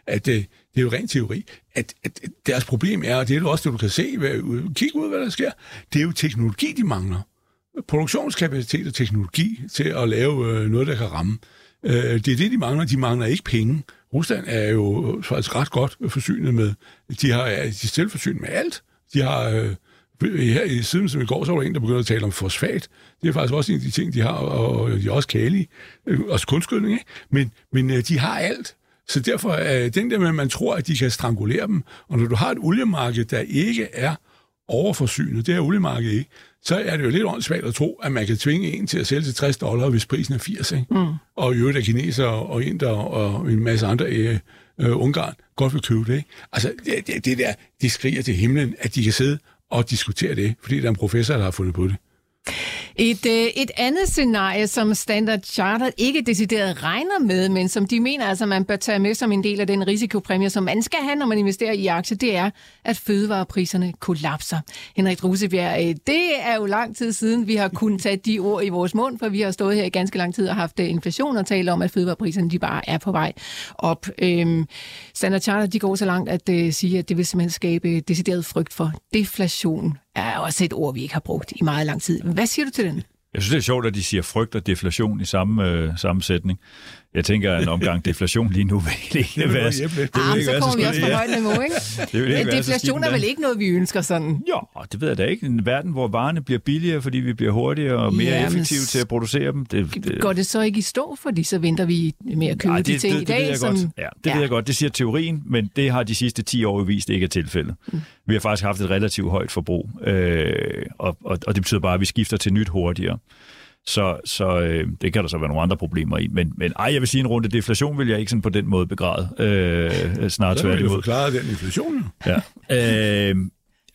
at det, det er jo ren teori, at, at deres problem er, og det er jo også det, du kan se, hvad, kig ud, hvad der sker, det er jo teknologi, de mangler. Produktionskapacitet og teknologi til at lave øh, noget, der kan ramme. Øh, Øh, det er det, de mangler. De mangler ikke penge. Rusland er jo faktisk ret godt forsynet med, de har de er selvforsynet med alt. De har øh, her i siden som i går, så var der en, der begyndte at tale om fosfat. Det er faktisk også en af de ting, de har, og de er også kælige. Øh, Også kunstgødning, ikke? Men, men øh, de har alt. Så derfor er den der med, at man tror, at de kan strangulere dem, og når du har et oliemarked, der ikke er overforsynet, det er oliemarkedet ikke, så er det jo lidt åndssvagt at tro, at man kan tvinge en til at sælge til 60 dollar, hvis prisen er 80. Ikke? Mm. Og i øvrigt er kineser og inder og en masse andre øh, øh, Ungarn godt vil købe det. Ikke? Altså, det, det, det der, de skriger til himlen, at de kan sidde og diskutere det, fordi der er en professor, der har fundet på det. Et, øh, et andet scenarie, som Standard Chartered ikke decideret regner med, men som de mener, altså man bør tage med som en del af den risikopræmie, som man skal have, når man investerer i aktier, det er, at fødevarepriserne kollapser. Henrik Drusebjerg, øh, det er jo lang tid siden, vi har kunnet tage de ord i vores mund, for vi har stået her i ganske lang tid og haft øh, inflation og talt om, at fødevarepriserne de bare er på vej op. Øhm, Standard Chartered de går så langt at øh, sige, at det vil simpelthen skabe decideret frygt for deflation. Er også et ord, vi ikke har brugt i meget lang tid. Hvad siger du til den? Jeg synes, det er sjovt, at de siger frygt og deflation i samme, øh, sammensætning. Jeg tænker, at en omgang deflation lige nu vil ikke Det vil være... lidt. det vil Ah, så kommer vi også på Ja. højt niveau, ikke? Det vil ikke Men deflation er vel ikke noget, vi ønsker sådan? Jo, det ved jeg da ikke. En verden, hvor varerne bliver billigere, fordi vi bliver hurtigere og mere Ja, men effektive til at producere dem. Det, det, Går det så ikke i stå, fordi så venter vi med at købe Ej, de ting i dag, det ved jeg som... godt. Ja, det ja. ved jeg godt. Det siger teorien, men det har de sidste 10 år vist ikke er tilfældet. Mm. Vi har faktisk haft et relativt højt forbrug, øh, og, og, og det betyder bare, at vi skifter til nyt hurtigere. Så, så øh, det kan der så være nogle andre problemer i. Men, men ej, jeg vil sige, en runde deflation vil jeg ikke sådan på den måde begræde. Øh, snart Så vil du tværtimod. forklare den inflation. Ja. Øh,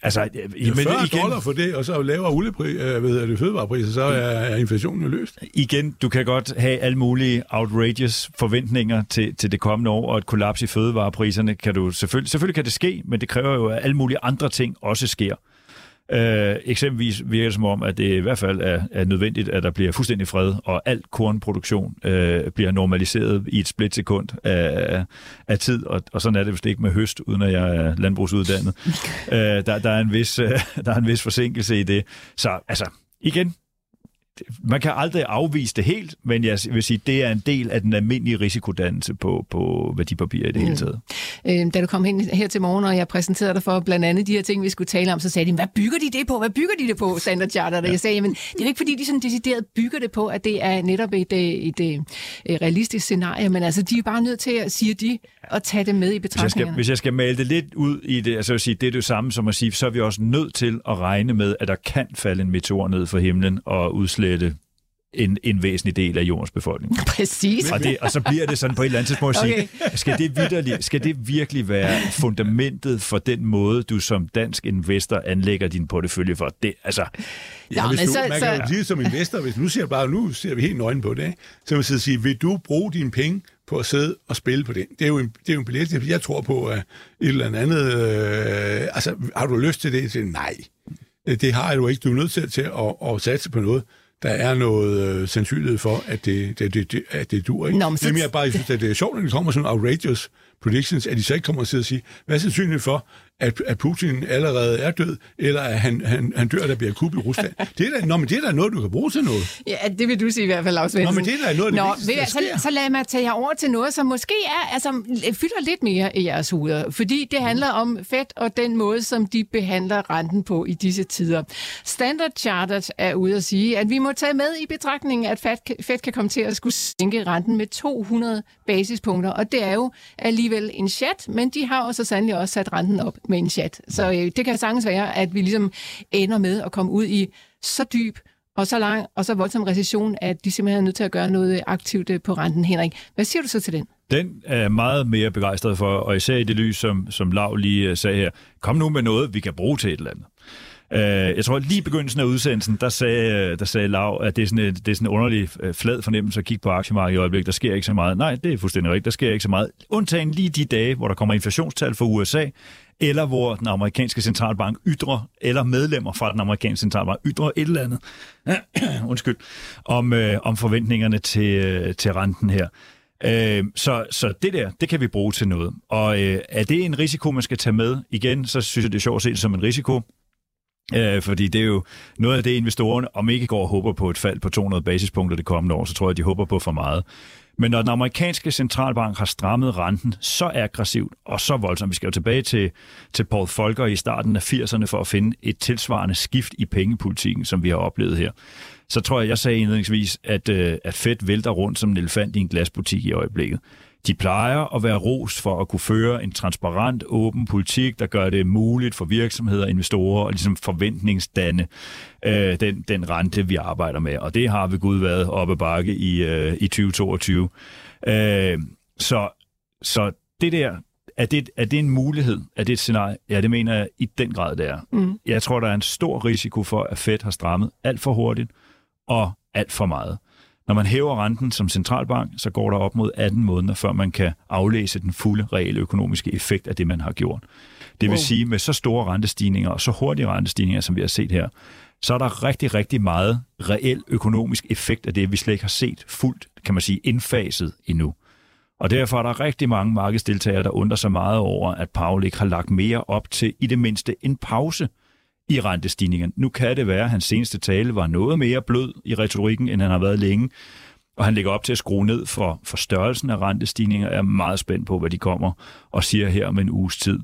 altså, Det er men 40 igen, dollar for det, og så lavere oliepris, øh, hedder det, fødevarepriser, så er, er inflationen jo løst. igen, du kan godt have alle mulige outrageous forventninger til, til det kommende år, og et kollaps i fødevarepriserne kan du selvfølgelig, selvfølgelig kan det ske, men det kræver jo, at alle mulige andre ting også sker. Øh, eksempelvis virker det som om, at det i hvert fald er, er nødvendigt, at der bliver fuldstændig fred, og al kornproduktion øh, bliver normaliseret i et splitsekund af, af tid, og, og sådan er det vist ikke med høst, uden at jeg er landbrugsuddannet. øh, der, der, er en vis, øh, der er en vis forsinkelse i det. Så altså, igen, man kan aldrig afvise det helt, men jeg vil sige, det er en del af den almindelige risikodannelse på, på værdipapirer i det hele taget. Øh, da du kom hen her til morgen, og jeg præsenterede dig for blandt andet de her ting, vi skulle tale om, så sagde de, hvad bygger de det på? Hvad bygger de det på, Standard Charter? Og jeg sagde, jamen, det er jo ikke fordi, de sådan decideret bygger det på, at det er netop et, øh, et, et, et realistisk scenarie, men altså, de er bare nødt til at, siger de, at tage det med i Hvis jeg, skal, betragtningerne. hvis jeg skal male det lidt ud i det, altså sige, det er det samme som at sige, så er vi også nødt til at regne med, at der kan falde en meteor ned fra himlen og udslette en, en væsentlig del af jordens befolkning. Præcis. Og, det, og så bliver det sådan på et eller andet tidspunkt at sige, Okay. skal, det vitterlig, skal det virkelig være fundamentet for den måde, du som dansk investor anlægger din portefølje for? Det, altså, Nå, hvis men du, så- man så- kan jo sige som investor, hvis nu siger bare, nu ser vi helt nøgen på det, ikke? så man sidder og sige, vil du bruge dine penge på at sidde og spille på det? Det er jo en, det er jo en billet, jeg tror på at et eller andet, øh, altså har du lyst til det? Så nej, det, det har du ikke. Du er nødt til, til at, at satse på noget, der er noget øh, sandsynlighed for, at det, det, det, det, at det dur. Ikke? Nå, men det er mere bare, jeg synes, at det er sjovt, når det kommer sådan outrageous predictions, at de så ikke kommer sidder og siger, hvad er sandsynligheden for, at, at Putin allerede er død, eller at han, han, han dør, der bliver kup i Rusland. Det er da, nå, men det er da noget, du kan bruge til noget. Ja, det vil du sige i hvert fald, Lars. Nå, men det er da noget af det Nå, vigtigste, så, så lad mig tage jer over til noget, som måske er, altså, fylder lidt mere i jeres hoveder. Fordi det handler om Fed og den måde, som de behandler renten på i disse tider. Standard Chartered er ude at sige, at vi må tage med i betragtningen, at Fed, kan komme til at skulle sænke renten med 200 basispunkter. Og det er jo alligevel en chat, men de har jo så sandelig også sat renten op med en chat. Så øh, det kan sagtens være, at vi ligesom ender med at komme ud i så dyb og så lang og så voldsom recession, at de simpelthen er nødt til at gøre noget aktivt øh, på renten. Henrik, hvad siger du så til den? Den er jeg meget mere begejstret for, og især i det lys, som, som Lav lige øh, sagde her. Kom nu med noget, vi kan bruge til et eller andet. Øh, jeg tror, lige i begyndelsen af udsendelsen, der sagde, øh, der sagde Lav, at det er sådan, en, det er sådan en underlig øh, flad fornemmelse at kigge på aktiemarkedet i øjeblikket. Der sker ikke så meget. Nej, det er fuldstændig rigtigt. Der sker ikke så meget. Undtagen lige de dage, hvor der kommer inflationstal fra USA, eller hvor den amerikanske centralbank ytrer, eller medlemmer fra den amerikanske centralbank ytrer et eller andet, undskyld, om, øh, om forventningerne til, øh, til renten her. Øh, så, så det der, det kan vi bruge til noget. Og øh, er det en risiko, man skal tage med? Igen, så synes jeg, det er sjovt at se det som en risiko. Øh, fordi det er jo noget af det, investorerne, om ikke går og håber på et fald på 200 basispunkter det kommende år, så tror jeg, de håber på for meget. Men når den amerikanske centralbank har strammet renten så aggressivt og så voldsomt, vi skal jo tilbage til, til Paul Volcker i starten af 80'erne for at finde et tilsvarende skift i pengepolitikken, som vi har oplevet her, så tror jeg, jeg sagde indledningsvis, at, øh, at Fed vælter rundt som en elefant i en glasbutik i øjeblikket. De plejer at være rost for at kunne føre en transparent, åben politik, der gør det muligt for virksomheder og investorer at ligesom forventningsdanne øh, den, den rente, vi arbejder med. Og det har vi gud været oppe bakke i, øh, i 2022. Øh, så, så det der, er det, er det en mulighed? Er det et scenarie? Ja, det mener jeg i den grad, det er. Mm. Jeg tror, der er en stor risiko for, at Fed har strammet alt for hurtigt og alt for meget. Når man hæver renten som centralbank, så går der op mod 18 måneder, før man kan aflæse den fulde reelle økonomiske effekt af det, man har gjort. Det vil Wow. sige, med så store rentestigninger og så hurtige rentestigninger, som vi har set her, så er der rigtig, rigtig meget reel økonomisk effekt af det, vi slet ikke har set fuldt, kan man sige, indfaset endnu. Og derfor er der rigtig mange markedsdeltagere, der undrer sig meget over, at Powell ikke har lagt mere op til i det mindste en pause i rentestigningen. Nu kan det være, at hans seneste tale var noget mere blød i retorikken, end han har været længe. og han lægger op til at skrue ned for, for størrelsen af rentestigninger. Jeg er meget spændt på, hvad de kommer og siger her om en uges tid.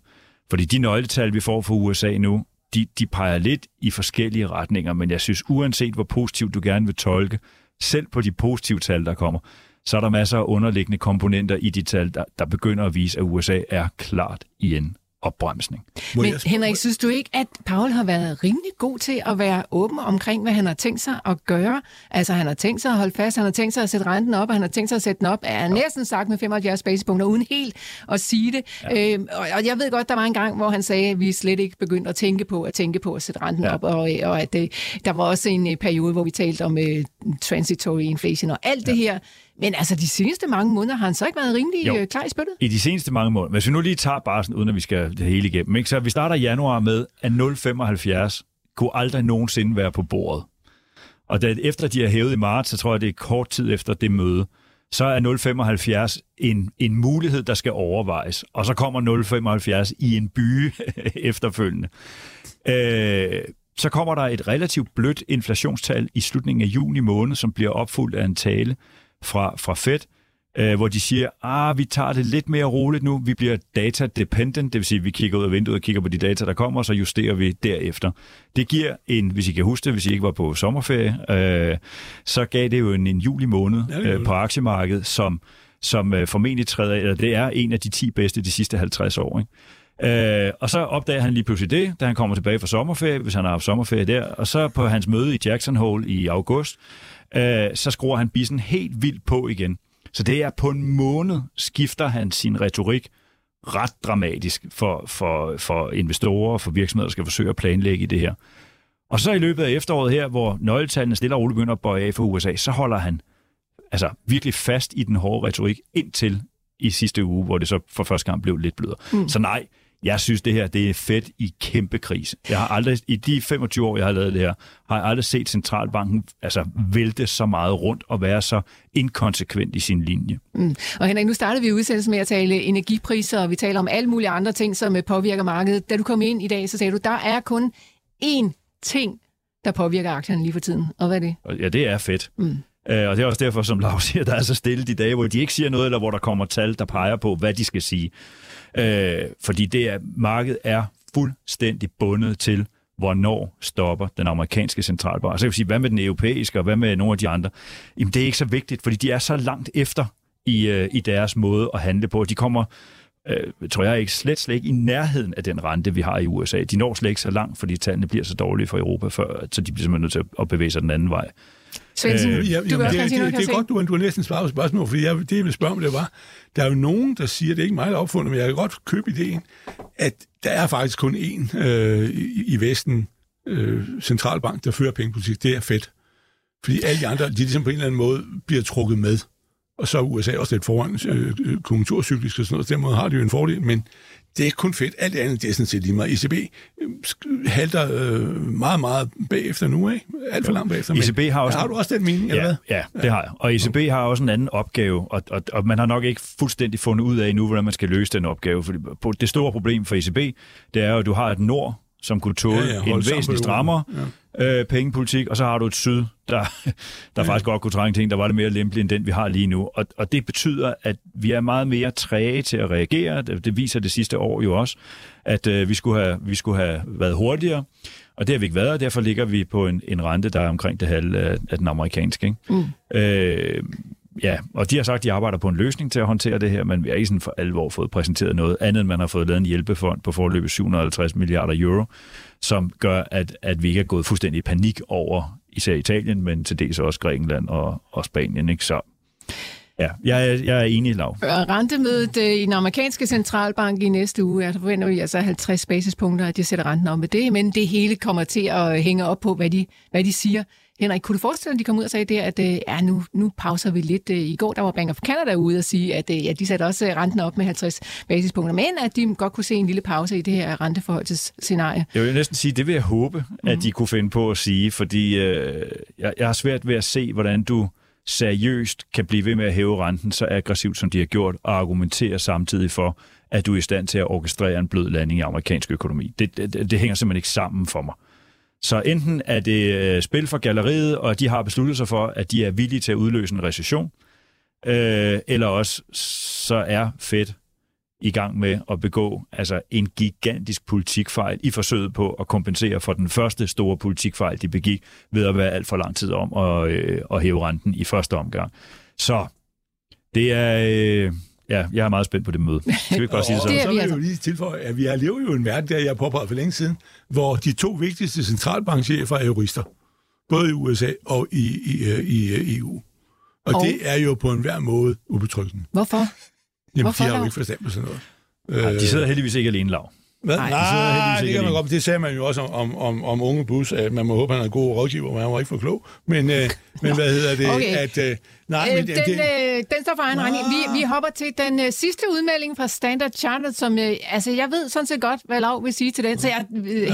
Fordi de nøgletal, vi får fra USA nu, de, de peger lidt i forskellige retninger, men jeg synes, uanset hvor positivt du gerne vil tolke, selv på de positive tal, der kommer, så er der masser af underliggende komponenter i de tal, der, der begynder at vise, at USA er klart i en opbremsning. Men Henrik, synes du ikke, at Paul har været rimelig god til at være åben omkring, hvad han har tænkt sig at gøre? Altså, han har tænkt sig at holde fast, han har tænkt sig at sætte renten op, og han har tænkt sig at sætte den op, er ja. næsten sagt med 75 basispunkter, uden helt at sige det. Ja. Øhm, og jeg ved godt, der var en gang, hvor han sagde, at vi slet ikke begyndte at tænke på at tænke på at sætte renten ja. op, og, og at øh, der var også en øh, periode, hvor vi talte om uh, transitory inflation og alt ja. det her. Men altså, de seneste mange måneder har han så ikke været rimelig jo. klar i spyttet? I de seneste mange måneder. Hvis vi nu lige tager bare sådan, uden at vi skal det hele igennem. Ikke? Så vi starter januar med, at 0,75 kunne aldrig nogensinde være på bordet. Og da, efter de har hævet i marts, så tror jeg, det er kort tid efter det møde, så er 0,75 en, en mulighed, der skal overvejes. Og så kommer 0,75 i en by efterfølgende. Øh, så kommer der et relativt blødt inflationstal i slutningen af juni måned, som bliver opfuldt af en tale fra, fra Fed, øh, hvor de siger, ah, vi tager det lidt mere roligt nu, vi bliver data-dependent, det vil sige, at vi kigger ud af vinduet og kigger på de data, der kommer, og så justerer vi derefter. Det giver en, hvis I kan huske det, hvis I ikke var på sommerferie, øh, så gav det jo en, en juli måned øh, på aktiemarkedet, som, som øh, formentlig træder, eller det er en af de 10 bedste de sidste 50 år. Ikke? Øh, og så opdager han lige pludselig det, da han kommer tilbage fra sommerferie, hvis han har haft sommerferie der, og så på hans møde i Jackson Hole i august, øh, så skruer han bissen helt vildt på igen. Så det er på en måned skifter han sin retorik ret dramatisk for, for, for investorer og for virksomheder, der skal forsøge at planlægge i det her. Og så i løbet af efteråret her, hvor nøgletallene stille og roligt begynder at bøje af for USA, så holder han altså virkelig fast i den hårde retorik indtil i sidste uge, hvor det så for første gang blev lidt blødere. Mm. Så nej, jeg synes, det her det er fedt i kæmpe krise. Jeg har aldrig, i de 25 år, jeg har lavet det her, har jeg aldrig set centralbanken altså, vælte så meget rundt og være så inkonsekvent i sin linje. Mm. Og Henrik, nu startede vi udsendelsen med at tale energipriser, og vi taler om alle mulige andre ting, som øh, påvirker markedet. Da du kom ind i dag, så sagde du, der er kun én ting, der påvirker aktierne lige for tiden. Og hvad er det? Ja, det er fedt. Mm. Øh, og det er også derfor, som Lars siger, der er så stille de dage, hvor de ikke siger noget, eller hvor der kommer tal, der peger på, hvad de skal sige. Øh, fordi det er, markedet er fuldstændig bundet til, hvornår stopper den amerikanske centralbank. Så jeg vi sige, hvad med den europæiske, og hvad med nogle af de andre? Jamen, det er ikke så vigtigt, fordi de er så langt efter i, øh, i deres måde at handle på. De kommer, øh, tror jeg ikke, slet, slet ikke i nærheden af den rente, vi har i USA. De når slet ikke så langt, fordi tallene bliver så dårlige for Europa, før, så de bliver simpelthen nødt til at bevæge sig den anden vej. Svendsen, øh, ja, du vil også det, sige noget, det, det er godt, du, du har næsten svaret på spørgsmålet, fordi jeg, det, jeg vil spørge om, det var, der er jo nogen, der siger, det er ikke mig, der opfundet, men jeg kan godt købe ideen, at der er faktisk kun én øh, i, i Vesten øh, centralbank, der fører pengepolitik. Det er fedt. Fordi alle de andre, de ligesom på en eller anden måde bliver trukket med. Og så er USA også lidt foran øh, konjunkturcyklisk og sådan noget. Så den måde har de jo en fordel, men det er ikke kun fedt. Alt det andet, det er sådan set lige meget. ECB øh, halter øh, meget, meget bagefter nu, ikke? Alt for langt bagefter. ECB har også... Har du også den mening, ja, eller hvad? Ja, det har jeg. Og ECB har også en anden opgave, og, og, og man har nok ikke fuldstændig fundet ud af endnu, hvordan man skal løse den opgave. For det store problem for ECB, det er jo, at du har et nord, som kunne tåle ja, ja, en væsentlig strammere ja. Øh, pengepolitik, og så har du et syd, der, der faktisk godt kunne trænge ting, der var det mere lempeligt end den, vi har lige nu. Og, og det betyder, at vi er meget mere træge til at reagere. Det, det viser det sidste år jo også, at øh, vi, skulle have, vi skulle have været hurtigere. Og det har vi ikke været, og derfor ligger vi på en, en rente, der er omkring det halve af, af den amerikanske. Ikke? Mm. Øh, ja, og de har sagt, at de arbejder på en løsning til at håndtere det her, men vi har ikke sådan for alvor fået præsenteret noget andet, end man har fået lavet en hjælpefond på forløbet 750 milliarder euro, som gør, at, at vi ikke er gået fuldstændig i panik over især Italien, men til dels også Grækenland og, og Spanien. Ikke? Så Ja, jeg er, jeg er enig, Lav. Rentemødet øh, i den amerikanske centralbank i næste uge, der forventer vi altså 50 basispunkter, at de sætter renten op med det, men det hele kommer til at hænge op på, hvad de, hvad de siger. Henrik, kunne du forestille dig, at de kom ud og sagde det, at øh, ja, nu, nu pauser vi lidt. Øh, I går der var Bank of Canada ude og sige, at ja, de satte også renten op med 50 basispunkter, men at de godt kunne se en lille pause i det her renteforholdsscenarie. Jeg vil næsten sige, det vil jeg håbe, at de kunne finde på at sige, fordi øh, jeg, jeg har svært ved at se, hvordan du seriøst kan blive ved med at hæve renten så aggressivt, som de har gjort, og argumentere samtidig for, at du er i stand til at orkestrere en blød landing i amerikansk økonomi. Det, det, det hænger simpelthen ikke sammen for mig. Så enten er det øh, spil for galleriet, og de har besluttet sig for, at de er villige til at udløse en recession, øh, eller også så er Fed i gang med at begå altså en gigantisk politikfejl i forsøget på at kompensere for den første store politikfejl, de begik ved at være alt for lang tid om at, øh, at hæve renten i første omgang. Så det er... Øh, Ja, jeg er meget spændt på det møde. Skal vi ikke bare sige det sådan? Det er så vi vil jeg altså. jo lige tilføje, at vi har levet jo en verden, der jeg påpegede for længe siden, hvor de to vigtigste centralbankchefer er jurister. Både i USA og i, i, øh, i, i EU. Og, Og- det er jo på enhver måde ubetryggende. Hvorfor? Jamen, Hvorfor de har jo ikke forstand på sådan noget. Nej, de sidder heldigvis ikke alene, lav. Hvad? Nej, Nej, det kan man godt. Det sagde man jo også om, om, om, om unge Bus, at man må håbe, han er god rådgiver, men han var ikke for klog. Men, øh, men hvad hedder det? Okay. At, øh, nej, Øh, men, den, det, øh, den står for egen regning. Vi, vi hopper til den øh, sidste udmelding fra Standard Chartered, som øh, altså, jeg ved sådan set godt, hvad Lav vil sige til den, så jeg øh,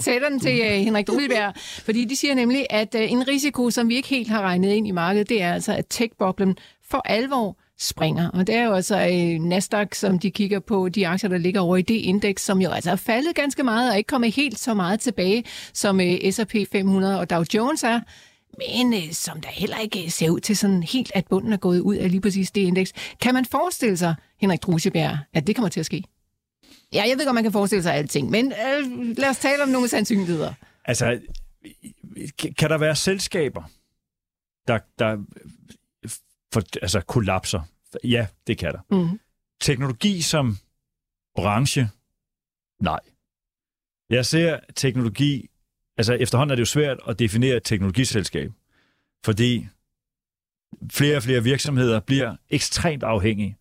sætter den til øh, Henrik Drulberg, fordi de siger nemlig, at øh, en risiko, som vi ikke helt har regnet ind i markedet, det er altså, at tech-boblen for alvor springer. Og det er jo altså øh, Nasdaq, som de kigger på, de aktier, der ligger over i det indeks, som jo altså er faldet ganske meget og ikke kommet helt så meget tilbage, som øh, S&P 500 og Dow Jones er men øh, som der heller ikke øh, ser ud til sådan helt, at bunden er gået ud af lige præcis det indeks. Kan man forestille sig, Henrik Drusebjerg, at det kommer til at ske? Ja, jeg ved godt, man kan forestille sig alting, men øh, lad os tale om nogle sandsynligheder. Altså, kan der være selskaber, der, der for, altså, kollapser? Ja, det kan der. Mm. Teknologi som branche? Nej. Jeg ser teknologi... Altså, efterhånden er det jo svært at definere et teknologiselskab, fordi flere og flere virksomheder bliver ekstremt afhængige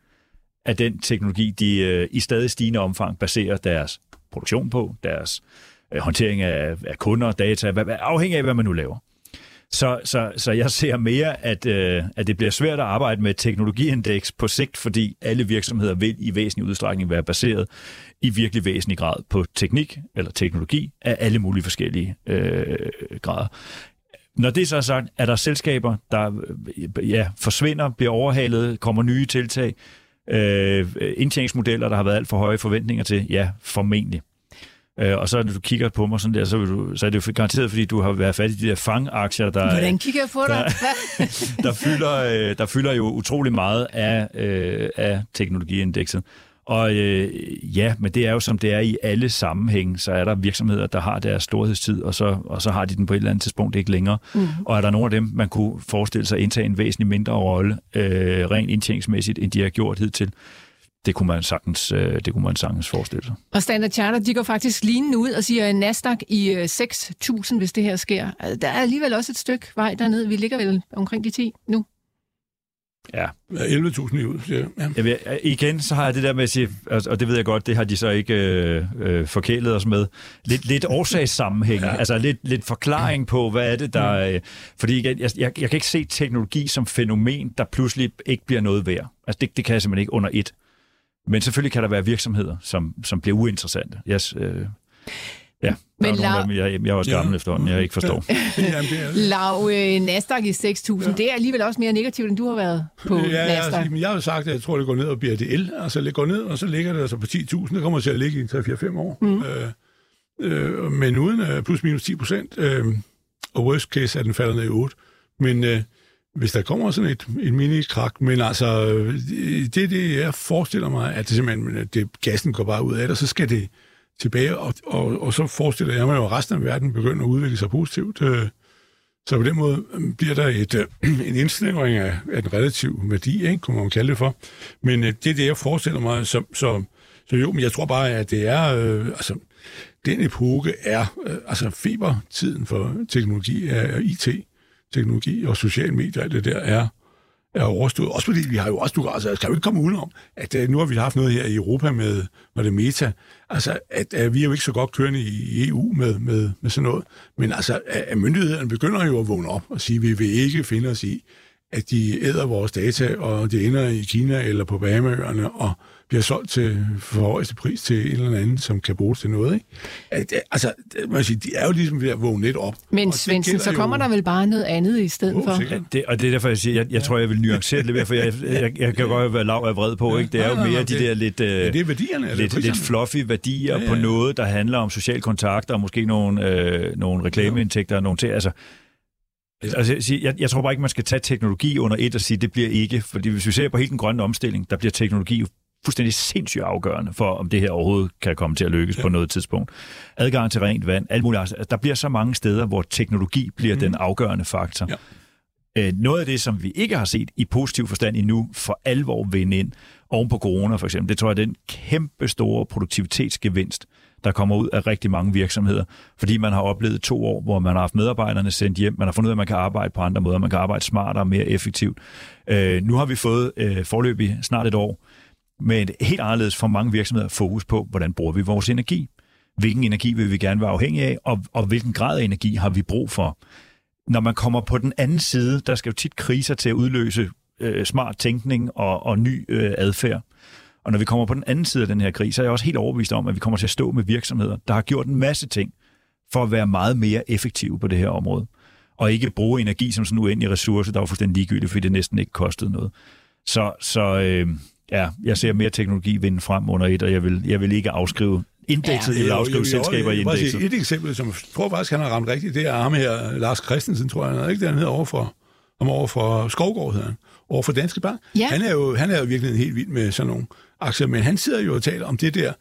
af den teknologi, de øh, i stadig stigende omfang baserer deres produktion på, deres øh, håndtering af, af kunder, data, hvad, afhængig af, hvad man nu laver. Så, så, så jeg ser mere, at, øh, at det bliver svært at arbejde med et teknologiindeks på sigt, fordi alle virksomheder vil i væsentlig udstrækning være baseret i virkelig væsentlig grad på teknik eller teknologi af alle mulige forskellige øh, grader. Når det så er sagt, er der selskaber, der øh, ja, forsvinder, bliver overhalet, kommer nye tiltag, øh, indtjeningsmodeller, der har været alt for høje forventninger til, ja, formentlig. Øh, og så når du kigger på mig sådan der, så, vil du, så er det jo garanteret, fordi du har været fat i de der fangaktier, der, Hvordan kigger jeg på dig? der, fylder, øh, der fylder jo utrolig meget af, øh, af teknologiindekset. Og øh, ja, men det er jo som det er i alle sammenhænge, så er der virksomheder, der har deres storhedstid, og så, og så har de den på et eller andet tidspunkt ikke længere. Mm. Og er der nogle af dem, man kunne forestille sig indtage en væsentlig mindre rolle, øh, rent indtjeningsmæssigt, end de har gjort hidtil, det kunne man sagtens, øh, det kunne man sagtens forestille sig. Og Standard Charter, de går faktisk lignende ud og siger Nasdaq i øh, 6.000, hvis det her sker. Altså, Der er alligevel også et stykke vej derned. Vi ligger vel omkring de 10 nu. Ja, 11.000 i ud. siger jeg. Ja. Igen, så har jeg det der med at sige, og og det ved jeg godt, det har de så ikke øh, øh, forkælet os med, lidt, lidt årsagssammenhæng, ja. altså lidt, lidt forklaring på, hvad er det, der... Øh, fordi igen, jeg, jeg, jeg kan ikke se teknologi som fænomen, der pludselig ikke bliver noget værd. Altså det, det kan jeg simpelthen ikke under et. Men selvfølgelig kan der være virksomheder, som, som bliver uinteressante. Yes, øh, ja, der Men er af dem, jeg, jeg er også gammel Ja. Jamen, det er, Lav øh, Nasdaq i 6.000, det er alligevel også mere negativt, end du har været på Ja, jeg, Nasdaq. altså, men jeg har jo sagt, at jeg tror, det går ned og bliver det el. Altså, det går ned, og så ligger det altså på 10.000. Det kommer til at ligge i 3-4-5 år. Mm. Øh, øh, men uden øh, plus minus 10 procent. Øh, og worst case er den falder ned i 8. Men øh, hvis der kommer sådan et, et mini-krak, men altså, øh, det er det, jeg forestiller mig, at det simpelthen, at øh, det, gassen går bare ud af det, og så skal det tilbage, og, og, og så forestiller jeg mig jo, at resten af verden begynder at udvikle sig positivt. Øh, så på den måde bliver der et, en indsnævring af, af den relative værdi, ikke, kunne man kalde det for. Men det er det, jeg forestiller mig. Så, så, så jo, men jeg tror bare, at det er... Øh, altså, den epoke er... Øh, altså, febertiden for teknologi, er teknologi og sociale medier, alt det der er er overstået. Også fordi vi har jo også, du altså, skal kan jo ikke komme udenom, at uh, nu har vi haft noget her i Europa med, med det meta, altså at uh, vi er jo ikke så godt kørende i EU med, med, med sådan noget, men altså at myndighederne begynder jo at vågne op og sige, at vi vil ikke finde os i, at de æder vores data, og det ender i Kina eller på Bahamasøerne, og bliver solgt til for højeste pris til en eller anden, som kan bruges til noget. Ikke? At, altså, man siger, de er jo ligesom ved at vågne lidt op. Men Svendsen, så kommer jo... der vel bare noget andet i stedet oh, for? Ja, det, og det er derfor, jeg siger, jeg, jeg tror, jeg vil nuancere det lidt mere, for jeg, jeg, jeg kan godt være lav af vred på. Ikke? Det er jo mere de der lidt, ja, det er værdierne, lidt, lidt fluffy værdier ja, ja. på noget, der handler om social kontakt og måske nogle, øh, nogle reklameindtægter og nogle ting. Altså, Altså, jeg, jeg tror bare ikke, man skal tage teknologi under et og sige, det bliver ikke. Fordi hvis vi ser på hele den grønne omstilling, der bliver teknologi fuldstændig sindssygt afgørende for, om det her overhovedet kan komme til at lykkes ja. på noget tidspunkt. Adgang til rent vand, alt muligt. Altså, der bliver så mange steder, hvor teknologi bliver mm. den afgørende faktor. Ja. Øh, noget af det, som vi ikke har set i positiv forstand endnu, for alvor vinde ind, oven på corona for eksempel, det tror jeg er den kæmpe store produktivitetsgevinst, der kommer ud af rigtig mange virksomheder, fordi man har oplevet to år, hvor man har haft medarbejderne sendt hjem, man har fundet ud af, at man kan arbejde på andre måder, man kan arbejde smartere og mere effektivt. Øh, nu har vi fået øh, forløbig snart et år med et helt anderledes for mange virksomheder fokus på, hvordan bruger vi vores energi. Hvilken energi vil vi gerne være afhængige af, og, og hvilken grad af energi har vi brug for. Når man kommer på den anden side, der skal jo tit kriser til at udløse øh, smart tænkning og, og ny øh, adfærd. Og når vi kommer på den anden side af den her krig, så er jeg også helt overbevist om, at vi kommer til at stå med virksomheder, der har gjort en masse ting for at være meget mere effektive på det her område. Og ikke bruge energi som sådan en uendelig ressource, der var fuldstændig ligegyldigt, fordi det næsten ikke kostede noget. Så, så øh, ja, jeg ser mere teknologi vinde frem under et, og jeg vil, jeg vil ikke afskrive indekset ja. eller afskrive selskaber i indekset. Et eksempel, som jeg tror faktisk, han har ramt rigtigt, det er ham her, Lars Christensen, tror jeg, ikke? Det han hedder over for, om over for Skovgård, hedder han, over for Danske Bank. Ja. Han, er jo, han er jo virkelig helt vild med sådan nogle aktier, men han sidder jo og taler om det der,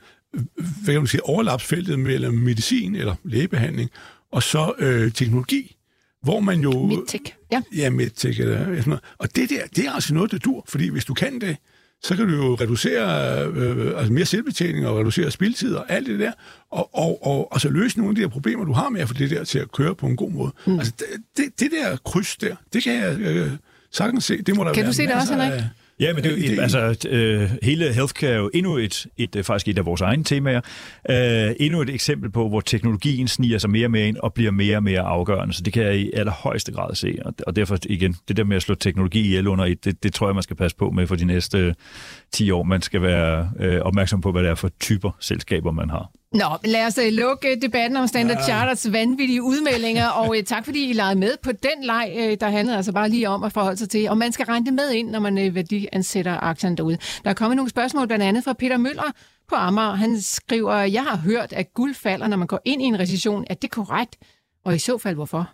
hvad kan man sige, overlapsfeltet mellem medicin eller lægebehandling, og så øh, teknologi, hvor man jo... Medtech, ja. Ja, medtech eller sådan noget. Og det der, det er altså noget, der dur, fordi hvis du kan det, så kan du jo reducere øh, altså mere selvbetjening og reducere spildtid og alt det der, og, og, og, og så løse nogle af de her problemer, du har med at få det der til at køre på en god måde. Mm. Altså, det, det, det der kryds der, det kan jeg øh, sagtens se. Det må der kan være du se det også, Henrik? Af, Ja, men det er altså, øh, hele healthcare er jo endnu et, et, øh, faktisk et af vores egne temaer, øh, endnu et eksempel på, hvor teknologien sniger sig mere og mere ind og bliver mere og mere afgørende. Så det kan jeg i allerhøjeste grad se. Og, og derfor igen, det der med at slå teknologi ihjel under et, det, det tror jeg, man skal passe på med for de næste 10 år. Man skal være øh, opmærksom på, hvad det er for typer selskaber, man har. Nå, lad os uh, lukke debatten om Standard ja. Charters vanvittige udmeldinger, og uh, tak fordi I legede med på den leg, uh, der handlede altså bare lige om at forholde sig til, om man skal regne det med ind, når man uh, værdiansætter aktierne derude. Der er kommet nogle spørgsmål, blandt andet fra Peter Møller på Amager. Han skriver, jeg har hørt, at guld falder, når man går ind i en recession. Er det korrekt? Og i så fald, hvorfor?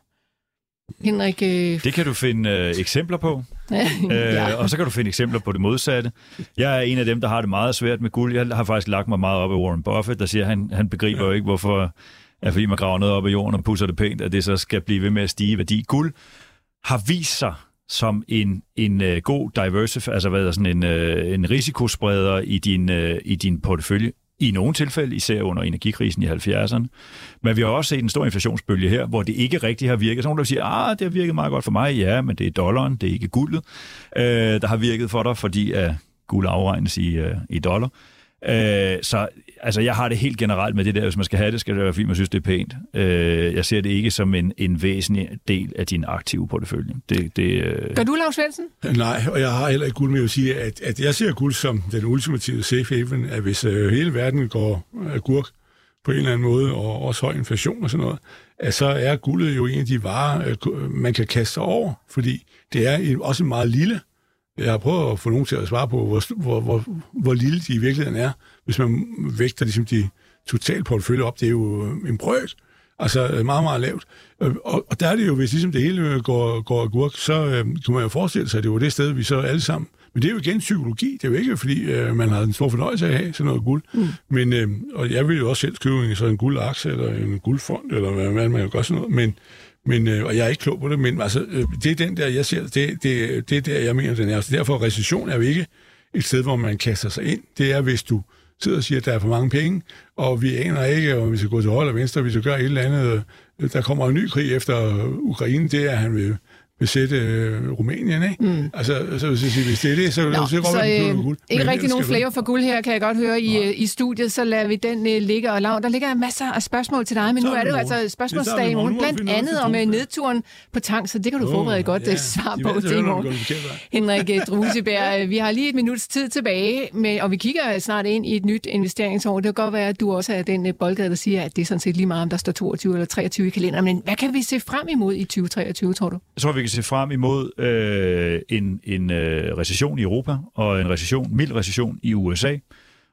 Henrik? Øh... Det kan du finde øh, eksempler på. ja. øh, og så kan du finde eksempler på det modsatte. Jeg er en af dem, der har det meget svært med guld. Jeg har faktisk lagt mig meget op i Warren Buffett, der siger, at han, han begriber jo ikke, hvorfor at fordi man graver noget op i jorden og pusser det pænt, at det så skal blive ved med at stige i værdi. Guld har vist sig som en, en uh, god diversif, altså hvad er sådan en, uh, en risikospreder i din, uh, i din portefølje i nogle tilfælde, især under energikrisen i 70'erne. Men vi har også set en stor inflationsbølge her, hvor det ikke rigtig har virket. Så nogen, der siger, ah, det har virket meget godt for mig. Ja, men det er dollaren, det er ikke guldet, øh, der har virket for dig, fordi at guld afregnes i, øh, i dollar. Øh, så altså, jeg har det helt generelt med det der, hvis man skal have det, skal det være, fordi man synes, det er pænt. Øh, jeg ser det ikke som en, en væsentlig del af din aktive portefølje. Det, det, øh... Gør du, Lars Svendsen? Nej, og jeg har heller ikke guld med at sige, at, at jeg ser guld som den ultimative safe haven, at hvis øh, hele verden går agurk på en eller anden måde, og også høj inflation og sådan noget, at så er guldet jo en af de varer, øh, man kan kaste sig over, fordi det er også en meget lille jeg har prøvet at få nogen til at svare på, hvor, hvor, hvor, hvor lille de i virkeligheden er. Hvis man vægter ligesom de totalt portefølje op, det er jo en brøk. Altså meget, meget lavt. Og, og der er det jo, hvis ligesom det hele går, går agurk, så øh, kan man jo forestille sig, at det var det sted, vi så alle sammen. Men det er jo igen psykologi. Det er jo ikke, fordi øh, man har en stor fornøjelse af at have sådan noget guld. Mm. Men, øh, og jeg vil jo også selv købe en, så en guldaktie, eller en guldfond, eller hvad man, man jo gør sådan noget. Men, men, øh, og jeg er ikke klog på det, men altså, øh, det er den der, jeg ser, det, det, det er der, jeg mener, den er. Så altså, derfor recession er jo ikke et sted, hvor man kaster sig ind. Det er, hvis du sidder og siger, at der er for mange penge, og vi aner ikke, om vi skal gå til højre eller venstre, vi skal gøre et eller andet. Øh, der kommer en ny krig efter Ukraine, det er, at han vil besætte øh, Rumænien, ikke? Mm. Altså, så hvis, jeg, hvis det er det, så, Nå, så, så, så, øh, guld. ikke Men rigtig nogen flavor for guld her, kan jeg godt høre i, øh, i studiet, så lader vi den uh, ligge og lav. Der ligger masser af spørgsmål til dig, men Så nu er det jo altså spørgsmålsdag i morgen, blandt andet om torsdag. nedturen på tank, så det kan du Åh, forberede godt ja. uh, svar på til i morgen. Henrik øh, Druseberg, øh, vi har lige et minuts tid tilbage, med, og vi kigger snart ind i et nyt investeringsår. Det kan godt være, at du også er den øh, boldgade, der siger, at det er sådan set lige meget, om der står 22 eller 23 i kalenderen. Men hvad kan vi se frem imod i 2023, tror du? Jeg tror, vi kan se frem imod øh, en, en øh, recession i Europa, og en recession, mild recession i USA,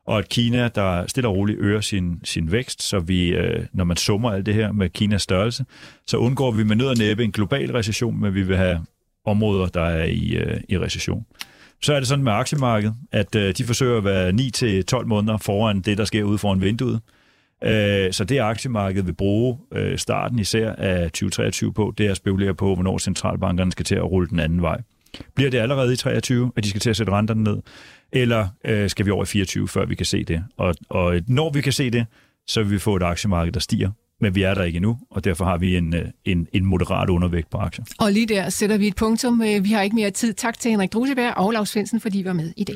og at Kina, der stille og roligt øger sin, sin vækst, så vi, øh, når man summer alt det her med Kinas størrelse, så undgår vi med nød og næppe en global recession, men vi vil have områder, der er i, øh, i recession. Så er det sådan med aktiemarkedet, at øh, de forsøger at være 9-12 måneder foran det, der sker ude foran vinduet. Øh, så det aktiemarkedet vil bruge øh, starten især af 2023 på, det er at spekulere på, hvornår centralbankerne skal til at rulle den anden vej. Bliver det allerede i 23, at de skal til at sætte renterne ned, eller øh, skal vi over i 24, før vi kan se det? Og, og når vi kan se det, så vil vi få et aktiemarked, der stiger, men vi er der ikke endnu, og derfor har vi en, øh, en, en moderat undervægt på aktier. Og lige der sætter vi et punktum. Øh, Vi har ikke mere tid. Tak til Henrik Druseberg og Lars Svendsen, fordi I var med i dag.